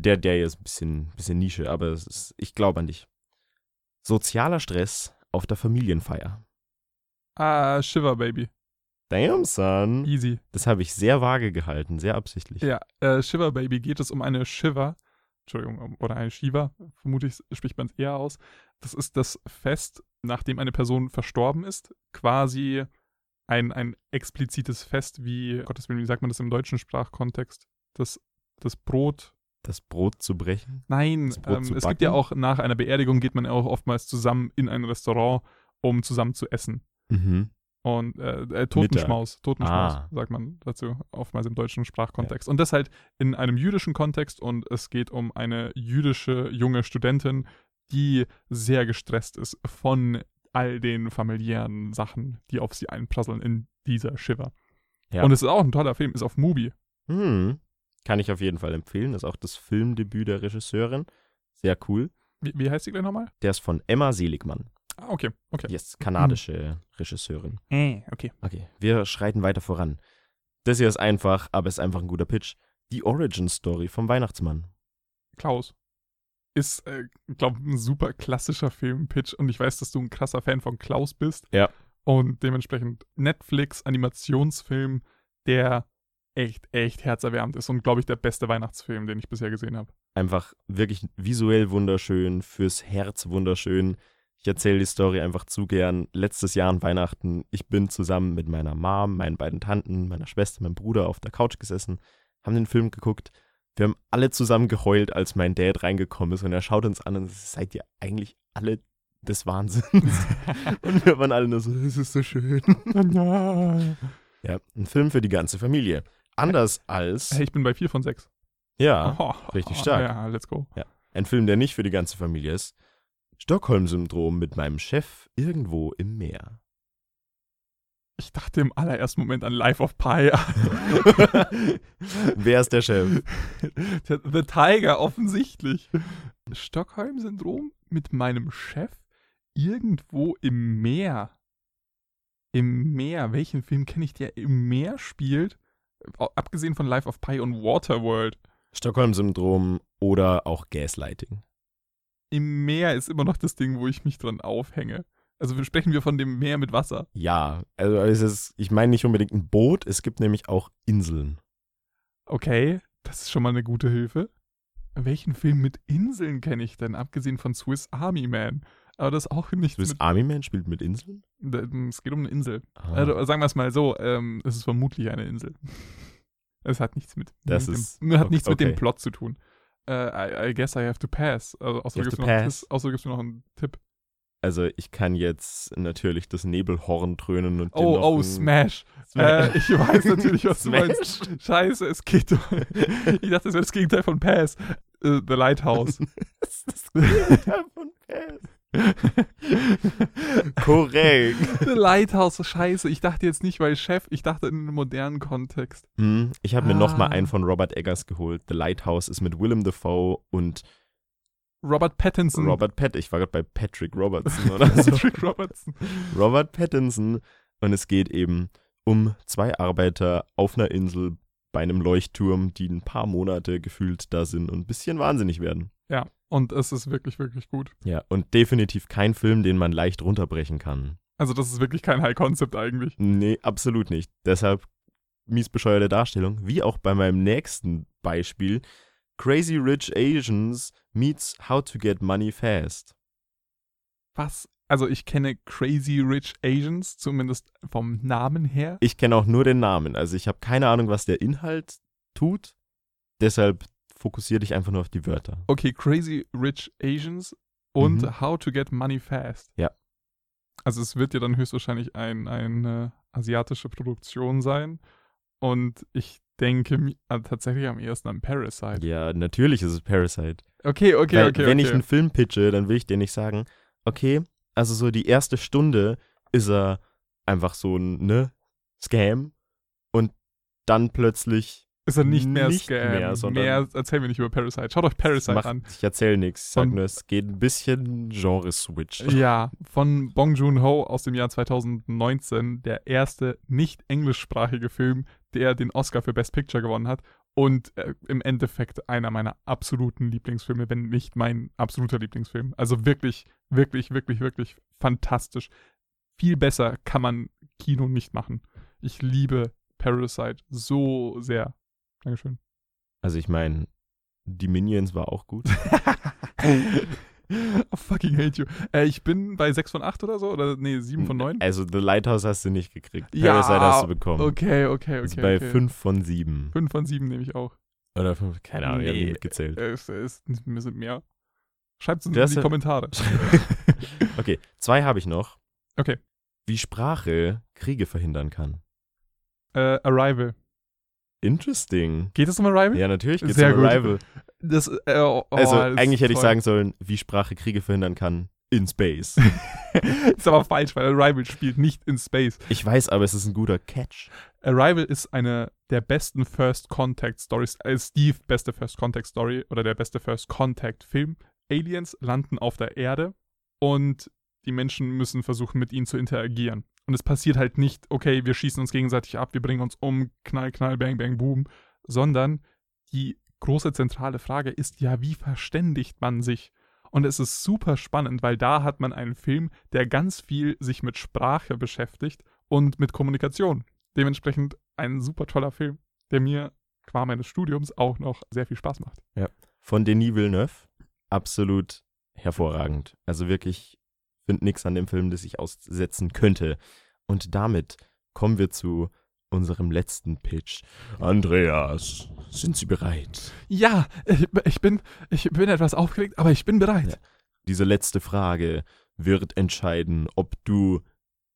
Der, der hier ist ein bisschen, bisschen Nische, aber ist, ich glaube an dich. Sozialer Stress auf der Familienfeier. Ah, Shiver Baby. Damn, son. Easy. Das habe ich sehr vage gehalten, sehr absichtlich. Ja, äh, Shiver Baby geht es um eine Shiver, Entschuldigung, oder eine Shiva, vermutlich spricht man es eher aus. Das ist das Fest, nachdem eine Person verstorben ist, quasi ein, ein explizites Fest, wie, Gottes Willen, wie sagt man das im deutschen Sprachkontext? Das, das Brot das Brot zu brechen? Nein, ähm, es gibt ja auch nach einer Beerdigung geht man auch oftmals zusammen in ein Restaurant, um zusammen zu essen. Mhm. Und äh, äh, Totenschmaus, Totenschmaus, ah. sagt man dazu, oftmals im deutschen Sprachkontext. Ja. Und das halt in einem jüdischen Kontext und es geht um eine jüdische junge Studentin, die sehr gestresst ist von all den familiären Sachen, die auf sie einprasseln in dieser Shiver. Ja. Und es ist auch ein toller Film, ist auf Mubi. Hm. Kann ich auf jeden Fall empfehlen. Das ist auch das Filmdebüt der Regisseurin. Sehr cool. Wie, wie heißt sie gleich nochmal? Der ist von Emma Seligmann. Ah, okay, okay. Yes, kanadische hm. Regisseurin. Äh, okay. Okay, wir schreiten weiter voran. Das hier ist einfach, aber ist einfach ein guter Pitch. Die Origin Story vom Weihnachtsmann. Klaus. Ist, äh, glaube ein super klassischer Filmpitch und ich weiß, dass du ein krasser Fan von Klaus bist. Ja. Und dementsprechend Netflix-Animationsfilm, der echt, echt herzerwärmend ist und, glaube ich, der beste Weihnachtsfilm, den ich bisher gesehen habe. Einfach wirklich visuell wunderschön, fürs Herz wunderschön. Ich erzähle die Story einfach zu gern. Letztes Jahr an Weihnachten, ich bin zusammen mit meiner Mom, meinen beiden Tanten, meiner Schwester, meinem Bruder auf der Couch gesessen, haben den Film geguckt. Wir haben alle zusammen geheult, als mein Dad reingekommen ist und er schaut uns an und sagt, seid ihr eigentlich alle des Wahnsinns? und wir waren alle nur so, es ist so schön. ja, ein Film für die ganze Familie. Anders als. Hey, ich bin bei vier von sechs. Ja, oh, richtig stark. Ja, let's go. Ja. Ein Film, der nicht für die ganze Familie ist. Stockholm-Syndrom mit meinem Chef irgendwo im Meer. Ich dachte im allerersten Moment an Life of Pi. Wer ist der Chef? The Tiger, offensichtlich. Stockholm-Syndrom mit meinem Chef irgendwo im Meer. Im Meer. Welchen Film kenne ich, der im Meer spielt? Abgesehen von Life of Pi und Waterworld. Stockholm-Syndrom oder auch Gaslighting. Im Meer ist immer noch das Ding, wo ich mich dran aufhänge. Also sprechen wir von dem Meer mit Wasser. Ja, also es ist, ich meine nicht unbedingt ein Boot, es gibt nämlich auch Inseln. Okay, das ist schon mal eine gute Hilfe. Welchen Film mit Inseln kenne ich denn, abgesehen von Swiss Army Man? Aber das ist auch nicht. Swiss mit, Army Man spielt mit Inseln? Es geht um eine Insel. Also, sagen wir es mal so, ähm, es ist vermutlich eine Insel. Es hat nichts mit, das mit ist, dem, hat nichts okay. mit dem Plot zu tun. Uh, I, I, guess I have to pass. Also, außer gibt es noch einen Tipp. Also ich kann jetzt natürlich das Nebelhorn dröhnen und Oh, oh, Smash. Smash. Äh, ich weiß natürlich, was du meinst. Scheiße, es geht. ich dachte, das wäre das Gegenteil von Pass. Uh, the Lighthouse. das ist das Gegenteil von Pass. Korrekt. The Lighthouse, scheiße. Ich dachte jetzt nicht, weil Chef, ich dachte in einem modernen Kontext. Hm, ich habe mir ah. nochmal einen von Robert Eggers geholt. The Lighthouse ist mit Willem Dafoe und Robert Pattinson. Robert Patt, ich war gerade bei Patrick Robertson, oder? Patrick Robertson. Robert Pattinson. Und es geht eben um zwei Arbeiter auf einer Insel bei einem Leuchtturm, die ein paar Monate gefühlt da sind und ein bisschen wahnsinnig werden. Ja, und es ist wirklich, wirklich gut. Ja, und definitiv kein Film, den man leicht runterbrechen kann. Also, das ist wirklich kein High-Concept eigentlich. Nee, absolut nicht. Deshalb mies bescheuerte Darstellung. Wie auch bei meinem nächsten Beispiel. Crazy Rich Asians meets How to Get Money Fast. Was? Also ich kenne Crazy Rich Asians, zumindest vom Namen her. Ich kenne auch nur den Namen. Also ich habe keine Ahnung, was der Inhalt tut. Deshalb fokussiere dich einfach nur auf die Wörter. Okay, Crazy Rich Asians und mhm. How to Get Money Fast. Ja. Also es wird ja dann höchstwahrscheinlich ein, eine asiatische Produktion sein. Und ich denke also tatsächlich am ehesten an Parasite. Ja, natürlich ist es Parasite. Okay, okay, Weil, okay. Wenn okay. ich einen Film pitche, dann will ich dir nicht sagen, okay, also so die erste Stunde ist er einfach so ein, ne, Scam und dann plötzlich ist er nicht mehr nicht Scam. Mehr, sondern mehr erzählen wir nicht über Parasite. Schaut euch Parasite macht, an. Ich erzähle nichts. Ich sag nur, es geht ein bisschen Genre-Switch. Ja, von Bong Joon-ho aus dem Jahr 2019. Der erste nicht englischsprachige Film, der den Oscar für Best Picture gewonnen hat. Und äh, im Endeffekt einer meiner absoluten Lieblingsfilme, wenn nicht mein absoluter Lieblingsfilm. Also wirklich, wirklich, wirklich, wirklich fantastisch. Viel besser kann man Kino nicht machen. Ich liebe Parasite so sehr. Dankeschön. Also ich meine, die Minions war auch gut. oh, fucking hate you. Äh, ich bin bei 6 von 8 oder so, oder nee, 7 von 9. Also The Lighthouse hast du nicht gekriegt. Ja, Parasite hast du bekommen. Okay, okay, okay. Also bei okay. 5 von 7. 5 von 7 nehme ich auch. Oder 5, keine Ahnung, nee, ich habe mitgezählt. Es, es, wir sind mehr. Schreibt es in die Kommentare. okay, zwei habe ich noch. Okay. Wie Sprache Kriege verhindern kann? Äh, Arrival. Interesting. Geht es um Arrival? Ja, natürlich geht es um Arrival. Das, äh, oh, also, das eigentlich hätte ich toll. sagen sollen, wie Sprache Kriege verhindern kann. In Space. ist aber falsch, weil Arrival spielt nicht in Space. Ich weiß, aber es ist ein guter Catch. Arrival ist eine der besten First Contact Stories, äh, Steve beste First Contact Story oder der beste First Contact Film. Aliens landen auf der Erde und die Menschen müssen versuchen, mit ihnen zu interagieren. Und es passiert halt nicht, okay, wir schießen uns gegenseitig ab, wir bringen uns um, knall, knall, bang, bang, boom, sondern die große zentrale Frage ist ja, wie verständigt man sich? Und es ist super spannend, weil da hat man einen Film, der ganz viel sich mit Sprache beschäftigt und mit Kommunikation. Dementsprechend ein super toller Film, der mir qua meines Studiums auch noch sehr viel Spaß macht. Ja. Von Denis Villeneuve. Absolut hervorragend. Also wirklich, finde nichts an dem Film, das ich aussetzen könnte. Und damit kommen wir zu unserem letzten Pitch. Andreas, sind Sie bereit? Ja, ich, bin, ich bin etwas aufgeregt, aber ich bin bereit. Ja. Diese letzte Frage wird entscheiden, ob du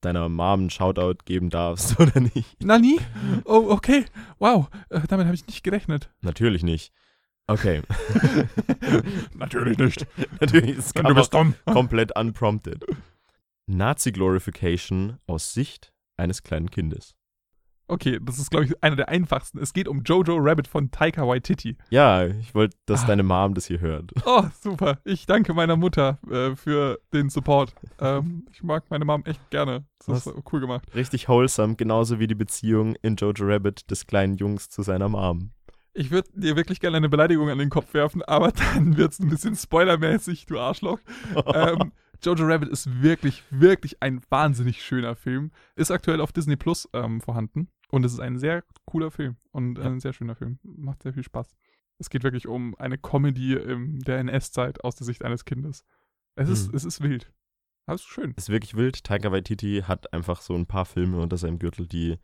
deiner Mom einen Shoutout geben darfst oder nicht. Na nie? Oh, okay. Wow, äh, damit habe ich nicht gerechnet. Natürlich nicht. Okay. Natürlich nicht. Natürlich ist Du bist dumm. komplett unprompted. Nazi-Glorification aus Sicht eines kleinen Kindes. Okay, das ist, glaube ich, einer der einfachsten. Es geht um Jojo Rabbit von Taika Waititi. Ja, ich wollte, dass Ah. deine Mom das hier hört. Oh, super. Ich danke meiner Mutter äh, für den Support. Ähm, ich mag meine Mom echt gerne. Das ist cool gemacht. Richtig wholesome, genauso wie die Beziehung in Jojo Rabbit des kleinen Jungs zu seiner Mom. Ich würde dir wirklich gerne eine Beleidigung an den Kopf werfen, aber dann wird es ein bisschen spoilermäßig, du Arschloch. ähm, Jojo Rabbit ist wirklich, wirklich ein wahnsinnig schöner Film. Ist aktuell auf Disney Plus ähm, vorhanden. Und es ist ein sehr cooler Film und ein sehr schöner Film. Macht sehr viel Spaß. Es geht wirklich um eine Comedy in der NS-Zeit aus der Sicht eines Kindes. Es, ist, Hm. es ist wild. Aber es ist schön. Ist wirklich wild. Taika Waititi hat einfach so ein paar Filme unter seinem Gürtel, die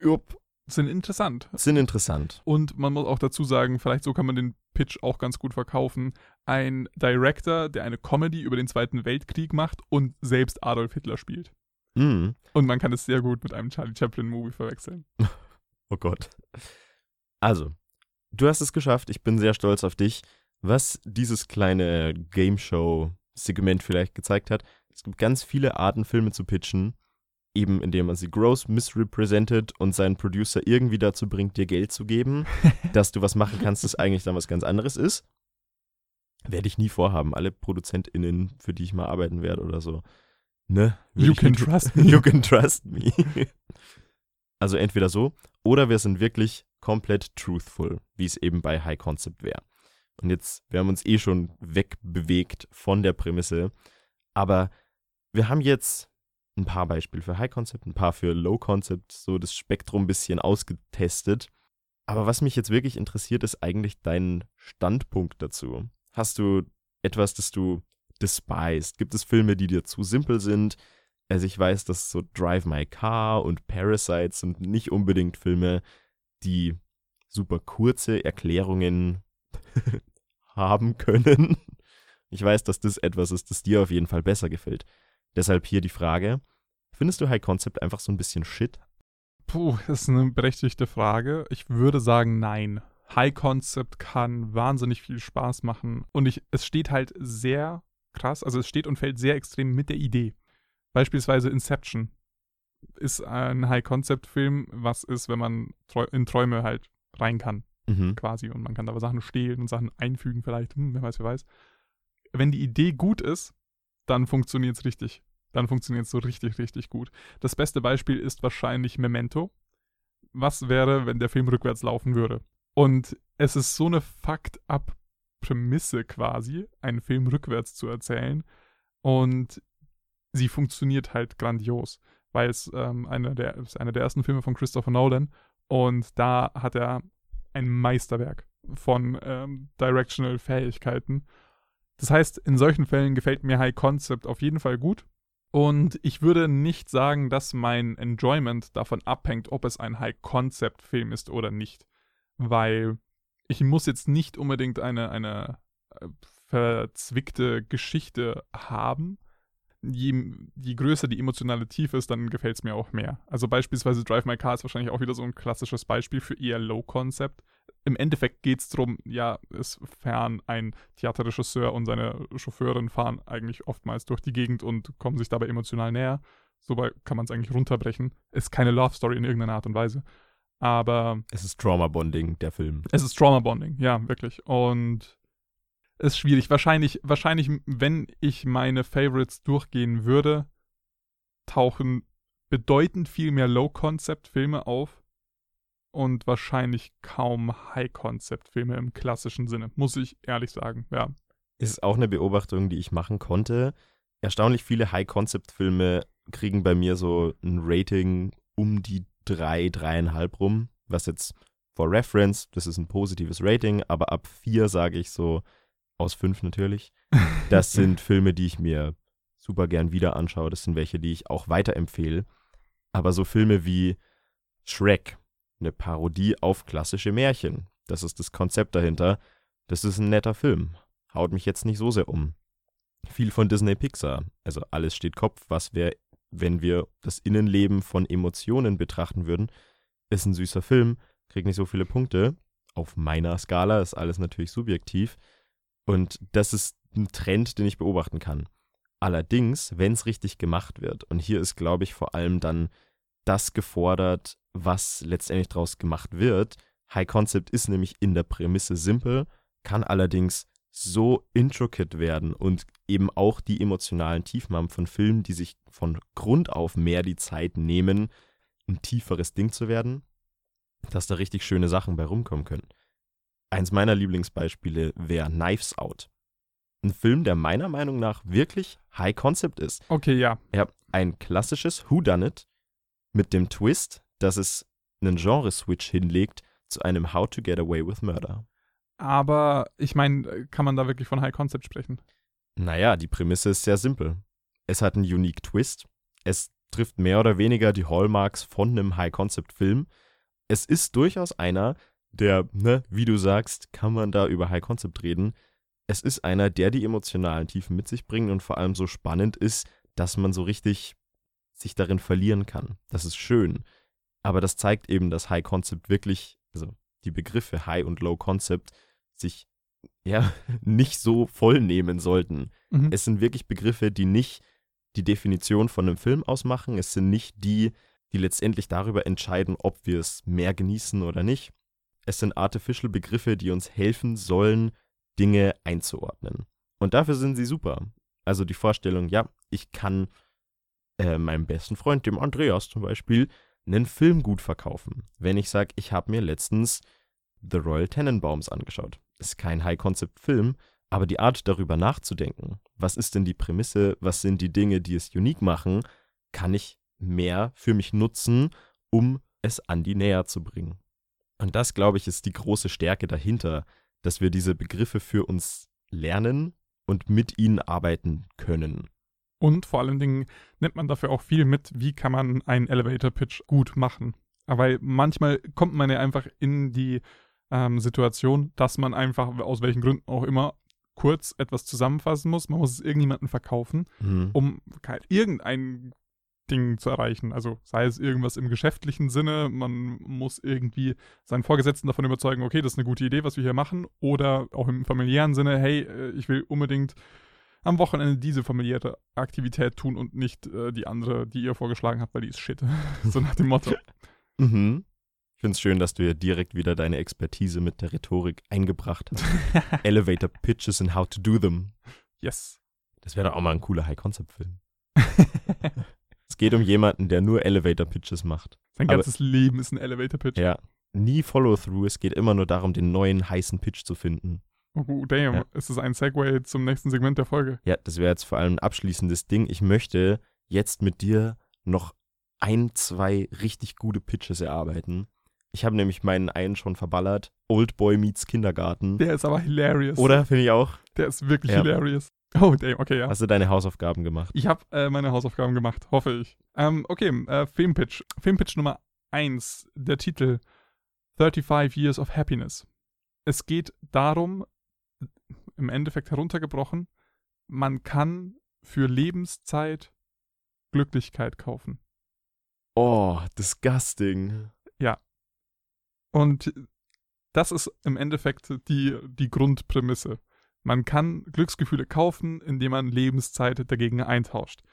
jupp, Sind interessant. sind interessant. Und man muss auch dazu sagen, vielleicht so kann man den Pitch auch ganz gut verkaufen. Ein Director, der eine Comedy über den Zweiten Weltkrieg macht und selbst Adolf Hitler spielt. Mm. Und man kann es sehr gut mit einem Charlie Chaplin-Movie verwechseln. Oh Gott. Also, du hast es geschafft. Ich bin sehr stolz auf dich. Was dieses kleine Game Show-Segment vielleicht gezeigt hat, es gibt ganz viele Arten, Filme zu pitchen, eben indem man sie gross misrepresented und seinen Producer irgendwie dazu bringt, dir Geld zu geben, dass du was machen kannst, das eigentlich dann was ganz anderes ist. Werde ich nie vorhaben. Alle ProduzentInnen, für die ich mal arbeiten werde oder so. Ne? You can nie- trust me. You can trust me. Also entweder so oder wir sind wirklich komplett truthful, wie es eben bei High Concept wäre. Und jetzt, wir haben uns eh schon wegbewegt von der Prämisse, aber wir haben jetzt ein paar Beispiele für High Concept, ein paar für Low Concept, so das Spektrum ein bisschen ausgetestet. Aber was mich jetzt wirklich interessiert, ist eigentlich dein Standpunkt dazu. Hast du etwas, das du despised? Gibt es Filme, die dir zu simpel sind? Also ich weiß, dass so Drive My Car und Parasite sind nicht unbedingt Filme, die super kurze Erklärungen haben können. Ich weiß, dass das etwas ist, das dir auf jeden Fall besser gefällt. Deshalb hier die Frage, findest du High Concept einfach so ein bisschen shit? Puh, das ist eine berechtigte Frage. Ich würde sagen, nein. High Concept kann wahnsinnig viel Spaß machen. Und ich, es steht halt sehr krass, also es steht und fällt sehr extrem mit der Idee. Beispielsweise Inception ist ein High-Concept-Film, was ist, wenn man in Träume halt rein kann, Mhm. quasi. Und man kann da Sachen stehlen und Sachen einfügen vielleicht. Hm, wer weiß, wer weiß. Wenn die Idee gut ist, dann funktioniert es richtig. Dann funktioniert es so richtig, richtig gut. Das beste Beispiel ist wahrscheinlich Memento. Was wäre, wenn der Film rückwärts laufen würde? Und es ist so eine Fucked-up-Prämisse quasi, einen Film rückwärts zu erzählen. Und sie funktioniert halt grandios, weil es ähm, einer, der, ist der ersten Filme von Christopher Nolan. Und da hat er ein Meisterwerk von ähm, Directional Fähigkeiten. Das heißt, in solchen Fällen gefällt mir High Concept auf jeden Fall gut. Und ich würde nicht sagen, dass mein Enjoyment davon abhängt, ob es ein High-Concept-Film ist oder nicht. Weil ich muss jetzt nicht unbedingt eine, eine äh, verzwickte Geschichte haben. Je, je größer die emotionale Tiefe ist, dann gefällt es mir auch mehr. Also beispielsweise Drive My Car ist wahrscheinlich auch wieder so ein klassisches Beispiel für eher Low-Concept. Im Endeffekt geht es darum, ja, es fern ein Theaterregisseur und seine Chauffeurin fahren eigentlich oftmals durch die Gegend und kommen sich dabei emotional näher. So kann man es eigentlich runterbrechen. Ist keine Love Story in irgendeiner Art und Weise. Aber. Es ist Trauma Bonding, der Film. Es ist Trauma Bonding, ja, wirklich. Und ist schwierig. Wahrscheinlich, wahrscheinlich, wenn ich meine Favorites durchgehen würde, tauchen bedeutend viel mehr Low-Concept-Filme auf und wahrscheinlich kaum High-Concept-Filme im klassischen Sinne, muss ich ehrlich sagen, ja. Ist auch eine Beobachtung, die ich machen konnte. Erstaunlich viele High-Concept-Filme kriegen bei mir so ein Rating um die drei, dreieinhalb rum, was jetzt for reference, das ist ein positives Rating, aber ab vier sage ich so, aus fünf natürlich. Das sind Filme, die ich mir super gern wieder anschaue. Das sind welche, die ich auch weiterempfehle. Aber so Filme wie Shrek, eine Parodie auf klassische Märchen. Das ist das Konzept dahinter. Das ist ein netter Film. Haut mich jetzt nicht so sehr um. Viel von Disney Pixar. Also alles steht Kopf. Was wäre, wenn wir das Innenleben von Emotionen betrachten würden? Ist ein süßer Film, kriegt nicht so viele Punkte. Auf meiner Skala ist alles natürlich subjektiv. Und das ist ein Trend, den ich beobachten kann. Allerdings, wenn es richtig gemacht wird, und hier ist, glaube ich, vor allem dann das gefordert, was letztendlich daraus gemacht wird. High Concept ist nämlich in der Prämisse simpel, kann allerdings so intricate werden und eben auch die emotionalen Tiefen haben von Filmen, die sich von Grund auf mehr die Zeit nehmen, ein tieferes Ding zu werden, dass da richtig schöne Sachen bei rumkommen können. Eins meiner Lieblingsbeispiele wäre Knives Out. Ein Film, der meiner Meinung nach wirklich High Concept ist. Okay, ja. Er ein klassisches Whodunit mit dem Twist, dass es einen Genre-Switch hinlegt zu einem How to Get Away with Murder. Aber ich meine, kann man da wirklich von High Concept sprechen? Naja, die Prämisse ist sehr simpel. Es hat einen Unique Twist. Es trifft mehr oder weniger die Hallmarks von einem High Concept Film. Es ist durchaus einer, der, ne, wie du sagst, kann man da über High Concept reden. Es ist einer, der die emotionalen Tiefen mit sich bringt und vor allem so spannend ist, dass man so richtig sich darin verlieren kann. Das ist schön. Aber das zeigt eben, dass High Concept wirklich, also die Begriffe High und Low Concept, sich ja nicht so voll nehmen sollten. Mhm. Es sind wirklich Begriffe, die nicht die Definition von einem Film ausmachen. Es sind nicht die, die letztendlich darüber entscheiden, ob wir es mehr genießen oder nicht. Es sind artificial Begriffe, die uns helfen sollen, Dinge einzuordnen. Und dafür sind sie super. Also die Vorstellung, ja, ich kann äh, meinem besten Freund, dem Andreas zum Beispiel, einen Film gut verkaufen. Wenn ich sage, ich habe mir letztens The Royal Tenenbaums angeschaut. Ist kein High-Concept-Film, aber die Art darüber nachzudenken, was ist denn die Prämisse, was sind die Dinge, die es unique machen, kann ich mehr für mich nutzen, um es an die näher zu bringen. Und das, glaube ich, ist die große Stärke dahinter, dass wir diese Begriffe für uns lernen und mit ihnen arbeiten können. Und vor allen Dingen nimmt man dafür auch viel mit, wie kann man einen Elevator Pitch gut machen. Aber manchmal kommt man ja einfach in die ähm, Situation, dass man einfach, aus welchen Gründen auch immer, kurz etwas zusammenfassen muss. Man muss es irgendjemandem verkaufen, mhm. um halt irgendeinen Dingen zu erreichen. Also sei es irgendwas im geschäftlichen Sinne, man muss irgendwie seinen Vorgesetzten davon überzeugen, okay, das ist eine gute Idee, was wir hier machen, oder auch im familiären Sinne, hey, äh, ich will unbedingt am Wochenende diese familiäre Aktivität tun und nicht äh, die andere, die ihr vorgeschlagen habt, weil die ist shit. so nach dem Motto. mhm. Ich finde es schön, dass du ja direkt wieder deine Expertise mit der Rhetorik eingebracht hast. Elevator Pitches and how to do them. Yes. Das wäre doch auch mal ein cooler High-Concept-Film. Es geht um jemanden, der nur Elevator-Pitches macht. Sein Aber, ganzes Leben ist ein Elevator-Pitch. Ja. Nie Follow-through. Es geht immer nur darum, den neuen heißen Pitch zu finden. Oh, damn. Ja. Ist das ein Segway zum nächsten Segment der Folge? Ja, das wäre jetzt vor allem ein abschließendes Ding. Ich möchte jetzt mit dir noch ein, zwei richtig gute Pitches erarbeiten. Ich habe nämlich meinen einen schon verballert. Old Boy meets Kindergarten. Der ist aber hilarious. Oder? Finde ich auch. Der ist wirklich ja. hilarious. Oh, damn, okay, ja. Hast du deine Hausaufgaben gemacht? Ich habe äh, meine Hausaufgaben gemacht, hoffe ich. Ähm, okay, äh, Filmpitch. Filmpitch Nummer 1, der Titel 35 Years of Happiness. Es geht darum, im Endeffekt heruntergebrochen, man kann für Lebenszeit Glücklichkeit kaufen. Oh, disgusting. Ja. Und das ist im Endeffekt die, die Grundprämisse. Man kann Glücksgefühle kaufen, indem man Lebenszeit dagegen eintauscht.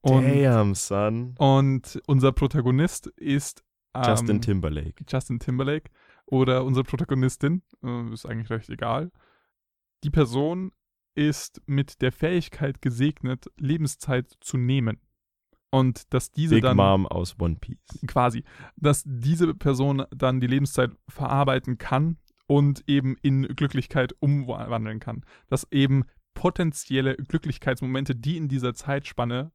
Und, Damn, son. Und unser Protagonist ist ähm, Justin Timberlake. Justin Timberlake. Oder unsere Protagonistin, äh, ist eigentlich recht egal. Die Person ist mit der Fähigkeit gesegnet, Lebenszeit zu nehmen. Und dass diese Big dann. Mom aus One Piece. Quasi. Dass diese Person dann die Lebenszeit verarbeiten kann und eben in Glücklichkeit umwandeln kann. Dass eben potenzielle Glücklichkeitsmomente, die in dieser Zeitspanne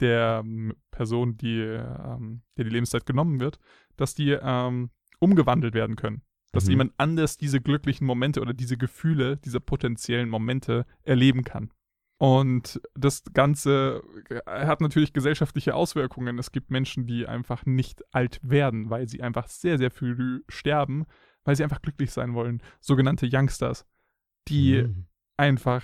der ähm, Person, die, ähm, der die Lebenszeit genommen wird, dass die ähm, umgewandelt werden können. Dass mhm. jemand anders diese glücklichen Momente oder diese Gefühle, diese potenziellen Momente erleben kann. Und das Ganze äh, hat natürlich gesellschaftliche Auswirkungen. Es gibt Menschen, die einfach nicht alt werden, weil sie einfach sehr, sehr früh sterben, weil sie einfach glücklich sein wollen. Sogenannte Youngsters, die mhm. einfach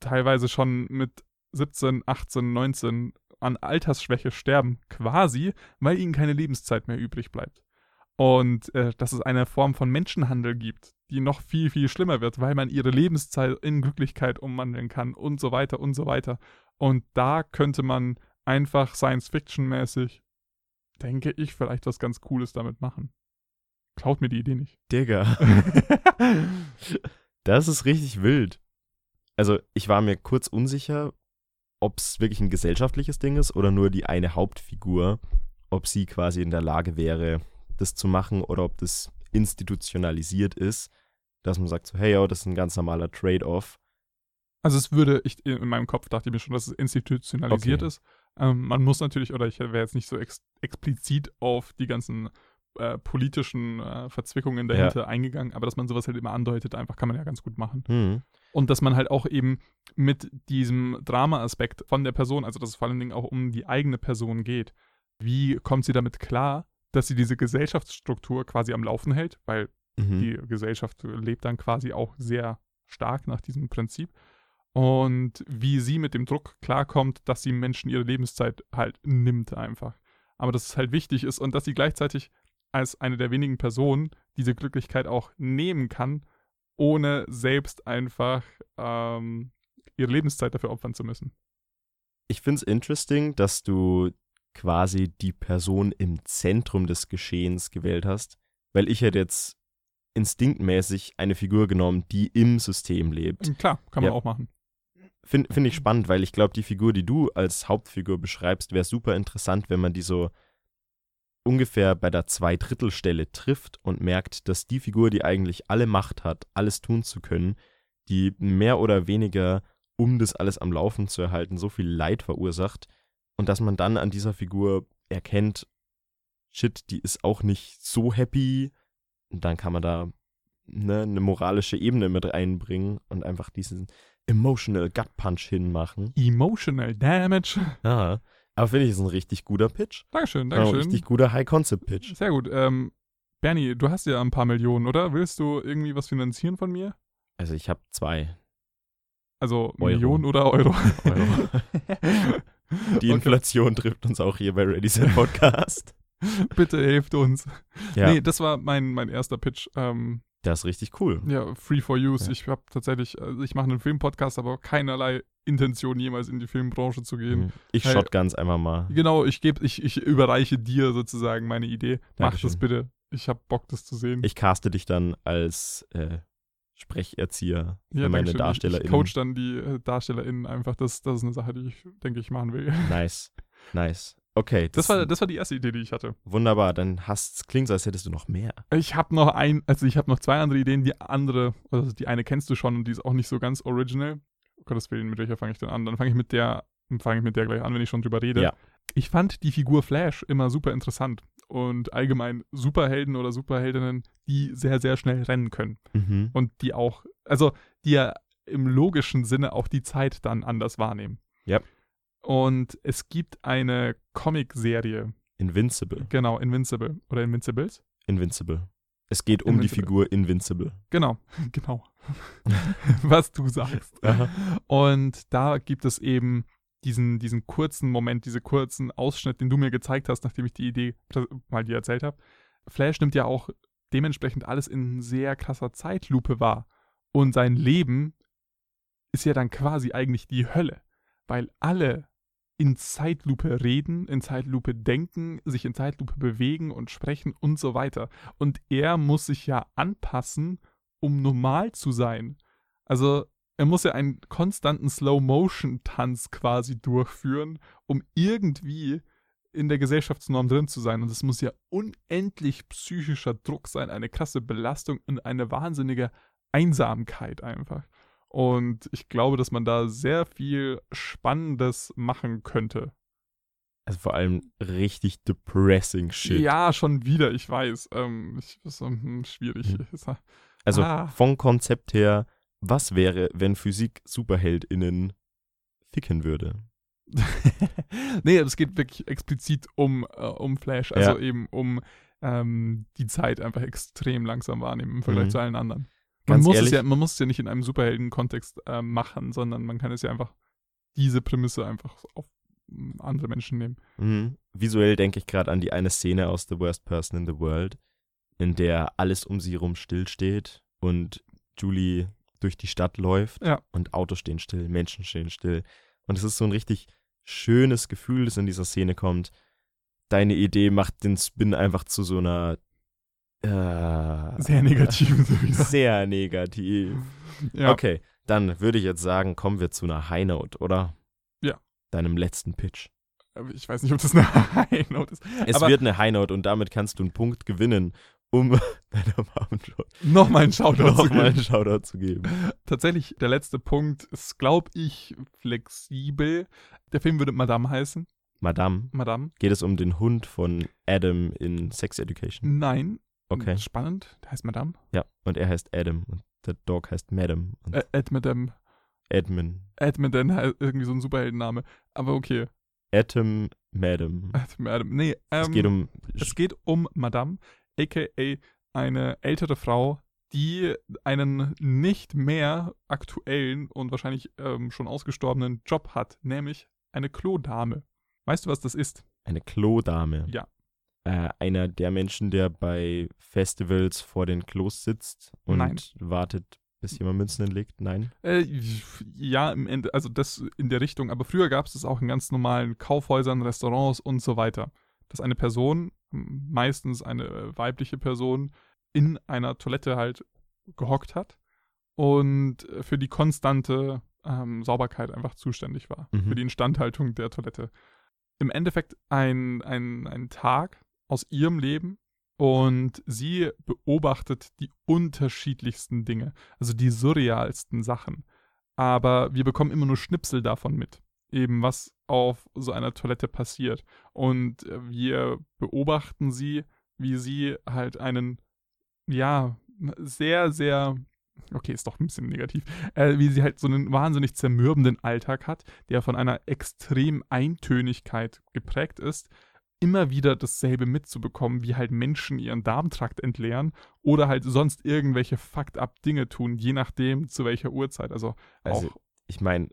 teilweise schon mit 17, 18, 19 an Altersschwäche sterben, quasi, weil ihnen keine Lebenszeit mehr übrig bleibt. Und äh, dass es eine Form von Menschenhandel gibt, die noch viel, viel schlimmer wird, weil man ihre Lebenszeit in Glücklichkeit umwandeln kann und so weiter und so weiter. Und da könnte man einfach Science-Fiction-mäßig, denke ich, vielleicht was ganz Cooles damit machen. Klaut mir die Idee nicht. Digga. das ist richtig wild. Also, ich war mir kurz unsicher, ob es wirklich ein gesellschaftliches Ding ist oder nur die eine Hauptfigur, ob sie quasi in der Lage wäre, das zu machen oder ob das institutionalisiert ist, dass man sagt so, hey, oh, das ist ein ganz normaler Trade-off. Also es würde, ich in meinem Kopf dachte ich mir schon, dass es institutionalisiert okay. ist. Ähm, man muss natürlich, oder ich wäre jetzt nicht so ex explizit auf die ganzen äh, politischen äh, Verzwickungen dahinter ja. eingegangen, aber dass man sowas halt immer andeutet, einfach kann man ja ganz gut machen. Mhm. Und dass man halt auch eben mit diesem Drama-Aspekt von der Person, also dass es vor allen Dingen auch um die eigene Person geht, wie kommt sie damit klar, dass sie diese Gesellschaftsstruktur quasi am Laufen hält, weil mhm. die Gesellschaft lebt dann quasi auch sehr stark nach diesem Prinzip. Und wie sie mit dem Druck klarkommt, dass sie Menschen ihre Lebenszeit halt nimmt einfach. Aber dass es halt wichtig ist und dass sie gleichzeitig als eine der wenigen Personen diese Glücklichkeit auch nehmen kann, ohne selbst einfach ähm, ihre Lebenszeit dafür opfern zu müssen. Ich finde es interesting, dass du quasi die Person im Zentrum des Geschehens gewählt hast, weil ich hätte jetzt instinktmäßig eine Figur genommen, die im System lebt. Klar, kann man ja. auch machen. Finde find ich spannend, weil ich glaube, die Figur, die du als Hauptfigur beschreibst, wäre super interessant, wenn man die so ungefähr bei der Zweidrittelstelle trifft und merkt, dass die Figur, die eigentlich alle Macht hat, alles tun zu können, die mehr oder weniger, um das alles am Laufen zu erhalten, so viel Leid verursacht und dass man dann an dieser Figur erkennt, shit, die ist auch nicht so happy und dann kann man da ne, eine moralische Ebene mit reinbringen und einfach diesen emotional Gut Punch hinmachen. Emotional Damage. Ja. Aber finde ich, ist ein richtig guter Pitch. Dankeschön, Dankeschön. Ein richtig guter High-Concept-Pitch. Sehr gut. Ähm, Bernie, du hast ja ein paar Millionen, oder? Willst du irgendwie was finanzieren von mir? Also ich habe zwei. Also Euro. Millionen oder Euro? Euro. Die Inflation okay. trifft uns auch hier bei Ready Set Podcast. Bitte helft uns. Ja. Nee, das war mein, mein erster Pitch. Ähm, das ist richtig cool. Ja, free for use. Ja. Ich habe tatsächlich, also ich mache einen Filmpodcast, aber keinerlei Intention, jemals in die Filmbranche zu gehen. Mhm. Ich hey, shotguns einfach mal. Genau, ich gebe, ich, ich überreiche dir sozusagen meine Idee. Mach Dankeschön. das bitte. Ich habe Bock, das zu sehen. Ich caste dich dann als äh, Sprecherzieher für ja, meine DarstellerInnen. Ich coach dann die äh, DarstellerInnen einfach. Das, das ist eine Sache, die ich, denke ich, machen will. Nice. Nice. Okay. Das, das, war, das war die erste Idee, die ich hatte. Wunderbar, dann hast klingt so, als hättest du noch mehr. Ich habe noch ein, also ich habe noch zwei andere Ideen. Die andere, also die eine kennst du schon und die ist auch nicht so ganz original. Oh Gottes Willen, mit welcher fange ich denn an? Dann fange ich mit der, fange ich mit der gleich an, wenn ich schon drüber rede. Ja. Ich fand die Figur Flash immer super interessant und allgemein Superhelden oder Superheldinnen, die sehr, sehr schnell rennen können. Mhm. Und die auch, also die ja im logischen Sinne auch die Zeit dann anders wahrnehmen. Ja. Und es gibt eine Comic-Serie. Invincible. Genau, Invincible. Oder Invincibles? Invincible. Es geht um Invincible. die Figur Invincible. Genau, genau. Was du sagst. Aha. Und da gibt es eben diesen, diesen kurzen Moment, diese kurzen Ausschnitt, den du mir gezeigt hast, nachdem ich die Idee mal dir erzählt habe. Flash nimmt ja auch dementsprechend alles in sehr krasser Zeitlupe wahr. Und sein Leben ist ja dann quasi eigentlich die Hölle, weil alle in Zeitlupe reden, in Zeitlupe denken, sich in Zeitlupe bewegen und sprechen und so weiter. Und er muss sich ja anpassen, um normal zu sein. Also er muss ja einen konstanten Slow-Motion-Tanz quasi durchführen, um irgendwie in der Gesellschaftsnorm drin zu sein. Und es muss ja unendlich psychischer Druck sein, eine krasse Belastung und eine wahnsinnige Einsamkeit einfach. Und ich glaube, dass man da sehr viel Spannendes machen könnte. Also vor allem richtig depressing shit. Ja, schon wieder, ich weiß. Ähm, ich, ist hm, schwierig. Mhm. Also ah. vom Konzept her, was wäre, wenn Physik SuperheldInnen ficken würde? nee, es geht wirklich explizit um, äh, um Flash, also ja. eben um ähm, die Zeit einfach extrem langsam wahrnehmen im Vergleich mhm. zu allen anderen. Man muss, ehrlich, es ja, man muss es ja nicht in einem Superhelden-Kontext äh, machen, sondern man kann es ja einfach diese Prämisse einfach auf hm, andere Menschen nehmen. Mhm. Visuell denke ich gerade an die eine Szene aus The Worst Person in the World, in der alles um sie herum stillsteht und Julie durch die Stadt läuft ja. und Autos stehen still, Menschen stehen still. Und es ist so ein richtig schönes Gefühl, das in dieser Szene kommt. Deine Idee macht den Spin einfach zu so einer äh, sehr negativ. sehr negativ. Ja. Okay, dann würde ich jetzt sagen, kommen wir zu einer High Note, oder? Ja. Deinem letzten Pitch. Ich weiß nicht, ob das eine High Note ist. Es wird eine High Note und damit kannst du einen Punkt gewinnen, um deiner Mom nochmal einen Shoutout, noch zu, einen Shoutout zu geben. Tatsächlich, der letzte Punkt ist, glaube ich, flexibel. Der Film würde Madame heißen. Madame. Madame. Geht es um den Hund von Adam in Sex Education? Nein. Okay. Spannend. Der heißt Madame. Ja, und er heißt Adam und der Dog heißt Madame. Ä Ed Madame. Edmund. Edmund, irgendwie so ein Superheldenname. Aber okay. Atom Madame. Atom Madame. Nee, ähm, es geht um. Es geht um Madame, aka eine ältere Frau, die einen nicht mehr aktuellen und wahrscheinlich ähm, schon ausgestorbenen Job hat, nämlich eine Klodame. Weißt du, was das ist? Eine Klodame. Ja. Äh, einer der Menschen, der bei Festivals vor den Klos sitzt und Nein. wartet, bis jemand Münzen hinlegt? Nein? Äh, ja, im Ende, also das in der Richtung. Aber früher gab es das auch in ganz normalen Kaufhäusern, Restaurants und so weiter. Dass eine Person, meistens eine weibliche Person, in einer Toilette halt gehockt hat und für die konstante ähm, Sauberkeit einfach zuständig war. Mhm. Für die Instandhaltung der Toilette. Im Endeffekt ein, ein, ein Tag aus ihrem Leben und sie beobachtet die unterschiedlichsten Dinge, also die surrealsten Sachen. Aber wir bekommen immer nur Schnipsel davon mit, eben was auf so einer Toilette passiert. Und wir beobachten sie, wie sie halt einen, ja, sehr, sehr okay, ist doch ein bisschen negativ, äh, wie sie halt so einen wahnsinnig zermürbenden Alltag hat, der von einer extremen Eintönigkeit geprägt ist, immer wieder dasselbe mitzubekommen, wie halt Menschen ihren Darmtrakt entleeren oder halt sonst irgendwelche Fakt-up-Dinge tun, je nachdem zu welcher Uhrzeit. Also, also ich meine,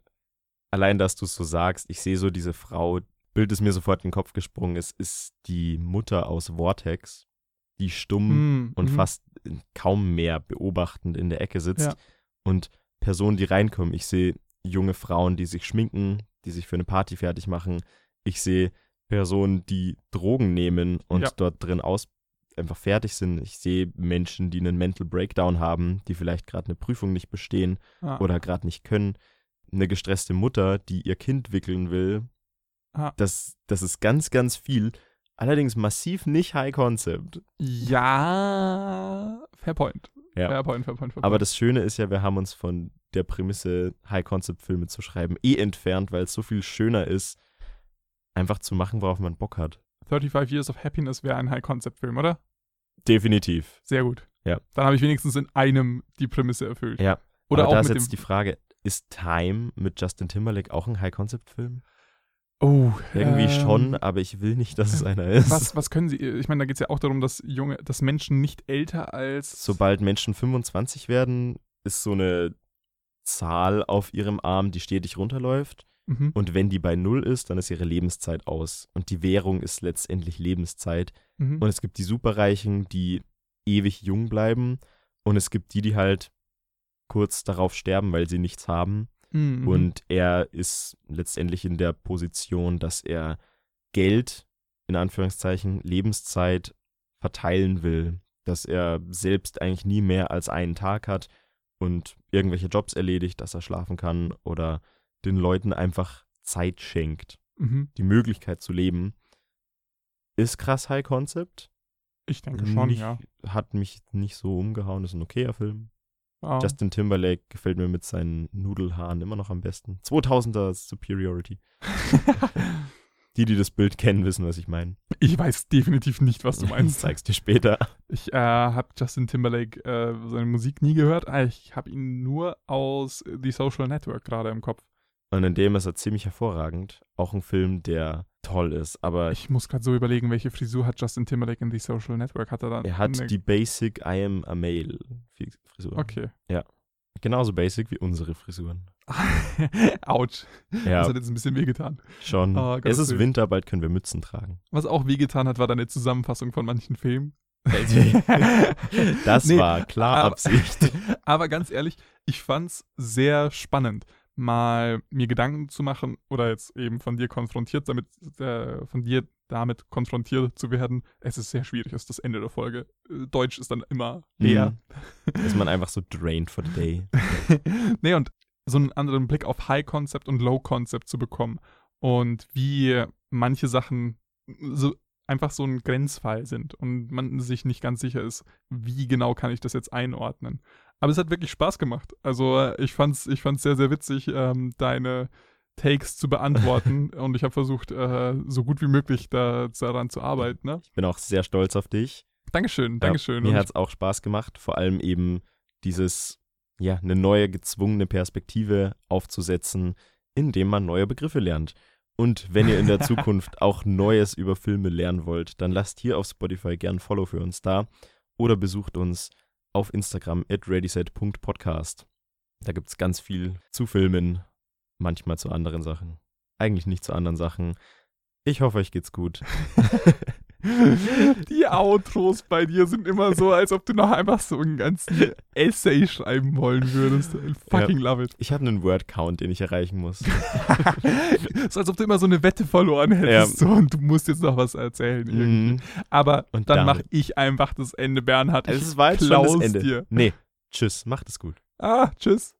allein, dass du es so sagst, ich sehe so diese Frau, Bild ist mir sofort in den Kopf gesprungen, es ist die Mutter aus Vortex, die stumm mm, und mm. fast kaum mehr beobachtend in der Ecke sitzt ja. und Personen, die reinkommen. Ich sehe junge Frauen, die sich schminken, die sich für eine Party fertig machen. Ich sehe Personen, die Drogen nehmen und ja. dort drin aus einfach fertig sind. Ich sehe Menschen, die einen Mental Breakdown haben, die vielleicht gerade eine Prüfung nicht bestehen ah. oder gerade nicht können. Eine gestresste Mutter, die ihr Kind wickeln will. Ah. Das, das ist ganz, ganz viel. Allerdings massiv nicht High Concept. Ja, fair point. Ja. Fair point, fair point, fair point. Aber das Schöne ist ja, wir haben uns von der Prämisse, High Concept Filme zu schreiben, eh entfernt, weil es so viel schöner ist, einfach zu machen, worauf man Bock hat. 35 Years of Happiness wäre ein High-Concept-Film, oder? Definitiv. Sehr gut. Ja. Dann habe ich wenigstens in einem die Prämisse erfüllt. Ja. Oder Aber auch da ist jetzt die Frage, ist Time mit Justin Timberlake auch ein High-Concept-Film? Oh, irgendwie ähm, schon, aber ich will nicht, dass es einer ist. Was, was können sie? Ich meine, da geht es ja auch darum, dass junge, dass Menschen nicht älter als. Sobald Menschen 25 werden, ist so eine Zahl auf ihrem Arm, die stetig runterläuft. Mhm. Und wenn die bei null ist, dann ist ihre Lebenszeit aus. Und die Währung ist letztendlich Lebenszeit. Mhm. Und es gibt die Superreichen, die ewig jung bleiben. Und es gibt die, die halt kurz darauf sterben, weil sie nichts haben. Mhm. Und er ist letztendlich in der Position, dass er Geld, in Anführungszeichen, Lebenszeit verteilen will. Dass er selbst eigentlich nie mehr als einen Tag hat und irgendwelche Jobs erledigt, dass er schlafen kann oder den Leuten einfach Zeit schenkt. Mhm. Die Möglichkeit zu leben. Ist krass High Concept. Ich denke schon, nicht, ja. Hat mich nicht so umgehauen, ist ein okayer Film. Oh. Justin Timberlake gefällt mir mit seinen Nudelhaaren immer noch am besten. 2000er Superiority. die, die das Bild kennen, wissen, was ich meine. Ich weiß definitiv nicht, was du meinst. Ich zeig's dir später. Ich äh, habe Justin Timberlake äh, seine Musik nie gehört. Ah, ich habe ihn nur aus The Social Network gerade im Kopf. Und in dem ist er ziemlich hervorragend. Auch ein Film, der toll ist, aber. Ich muss gerade so überlegen, welche Frisur hat Justin Timberlake in The Social Network? Hat er dann? Er hat die Basic I am a male Frisur. Okay. Ja. Genauso basic wie unsere Frisuren. Autsch. Ja. Das hat jetzt ein bisschen wehgetan. Schon. Oh, es ist Winter, bald können wir Mützen tragen. Was auch wehgetan hat, war deine Zusammenfassung von manchen Filmen. das nee, war klar aber, Absicht. Aber ganz ehrlich, ich fand's sehr spannend mal mir Gedanken zu machen oder jetzt eben von dir konfrontiert damit, äh, von dir damit konfrontiert zu werden. Es ist sehr schwierig, ist das Ende der Folge. Deutsch ist dann immer leer. Mhm. ist man einfach so drained for the day. nee, und so einen anderen Blick auf High Concept und Low Concept zu bekommen und wie manche Sachen so einfach so ein Grenzfall sind und man sich nicht ganz sicher ist, wie genau kann ich das jetzt einordnen. Aber es hat wirklich Spaß gemacht. Also äh, ich fand's, ich fand's sehr, sehr witzig, ähm, deine Takes zu beantworten. und ich habe versucht, äh, so gut wie möglich da, daran zu arbeiten. Ne? Ich bin auch sehr stolz auf dich. Dankeschön, Dankeschön. Ja, mir hat es auch Spaß gemacht, vor allem eben dieses, ja, eine neue gezwungene Perspektive aufzusetzen, indem man neue Begriffe lernt. Und wenn ihr in der Zukunft auch Neues über Filme lernen wollt, dann lasst hier auf Spotify gern Follow für uns da oder besucht uns auf Instagram at readyset.podcast. Da gibt es ganz viel zu Filmen, manchmal zu anderen Sachen. Eigentlich nicht zu anderen Sachen. Ich hoffe, euch geht's gut. Die Outros bei dir sind immer so, als ob du noch einfach so einen ganzen Essay schreiben wollen würdest. I fucking ja, love it. Ich habe einen Word-Count, den ich erreichen muss. so als ob du immer so eine Wette verloren hättest ja. so, und du musst jetzt noch was erzählen. Mhm. Aber und dann mache ich einfach das Ende, Bernhard. Es ist weit schon das Ende. Dir. Nee, tschüss, macht es gut. Ah, tschüss.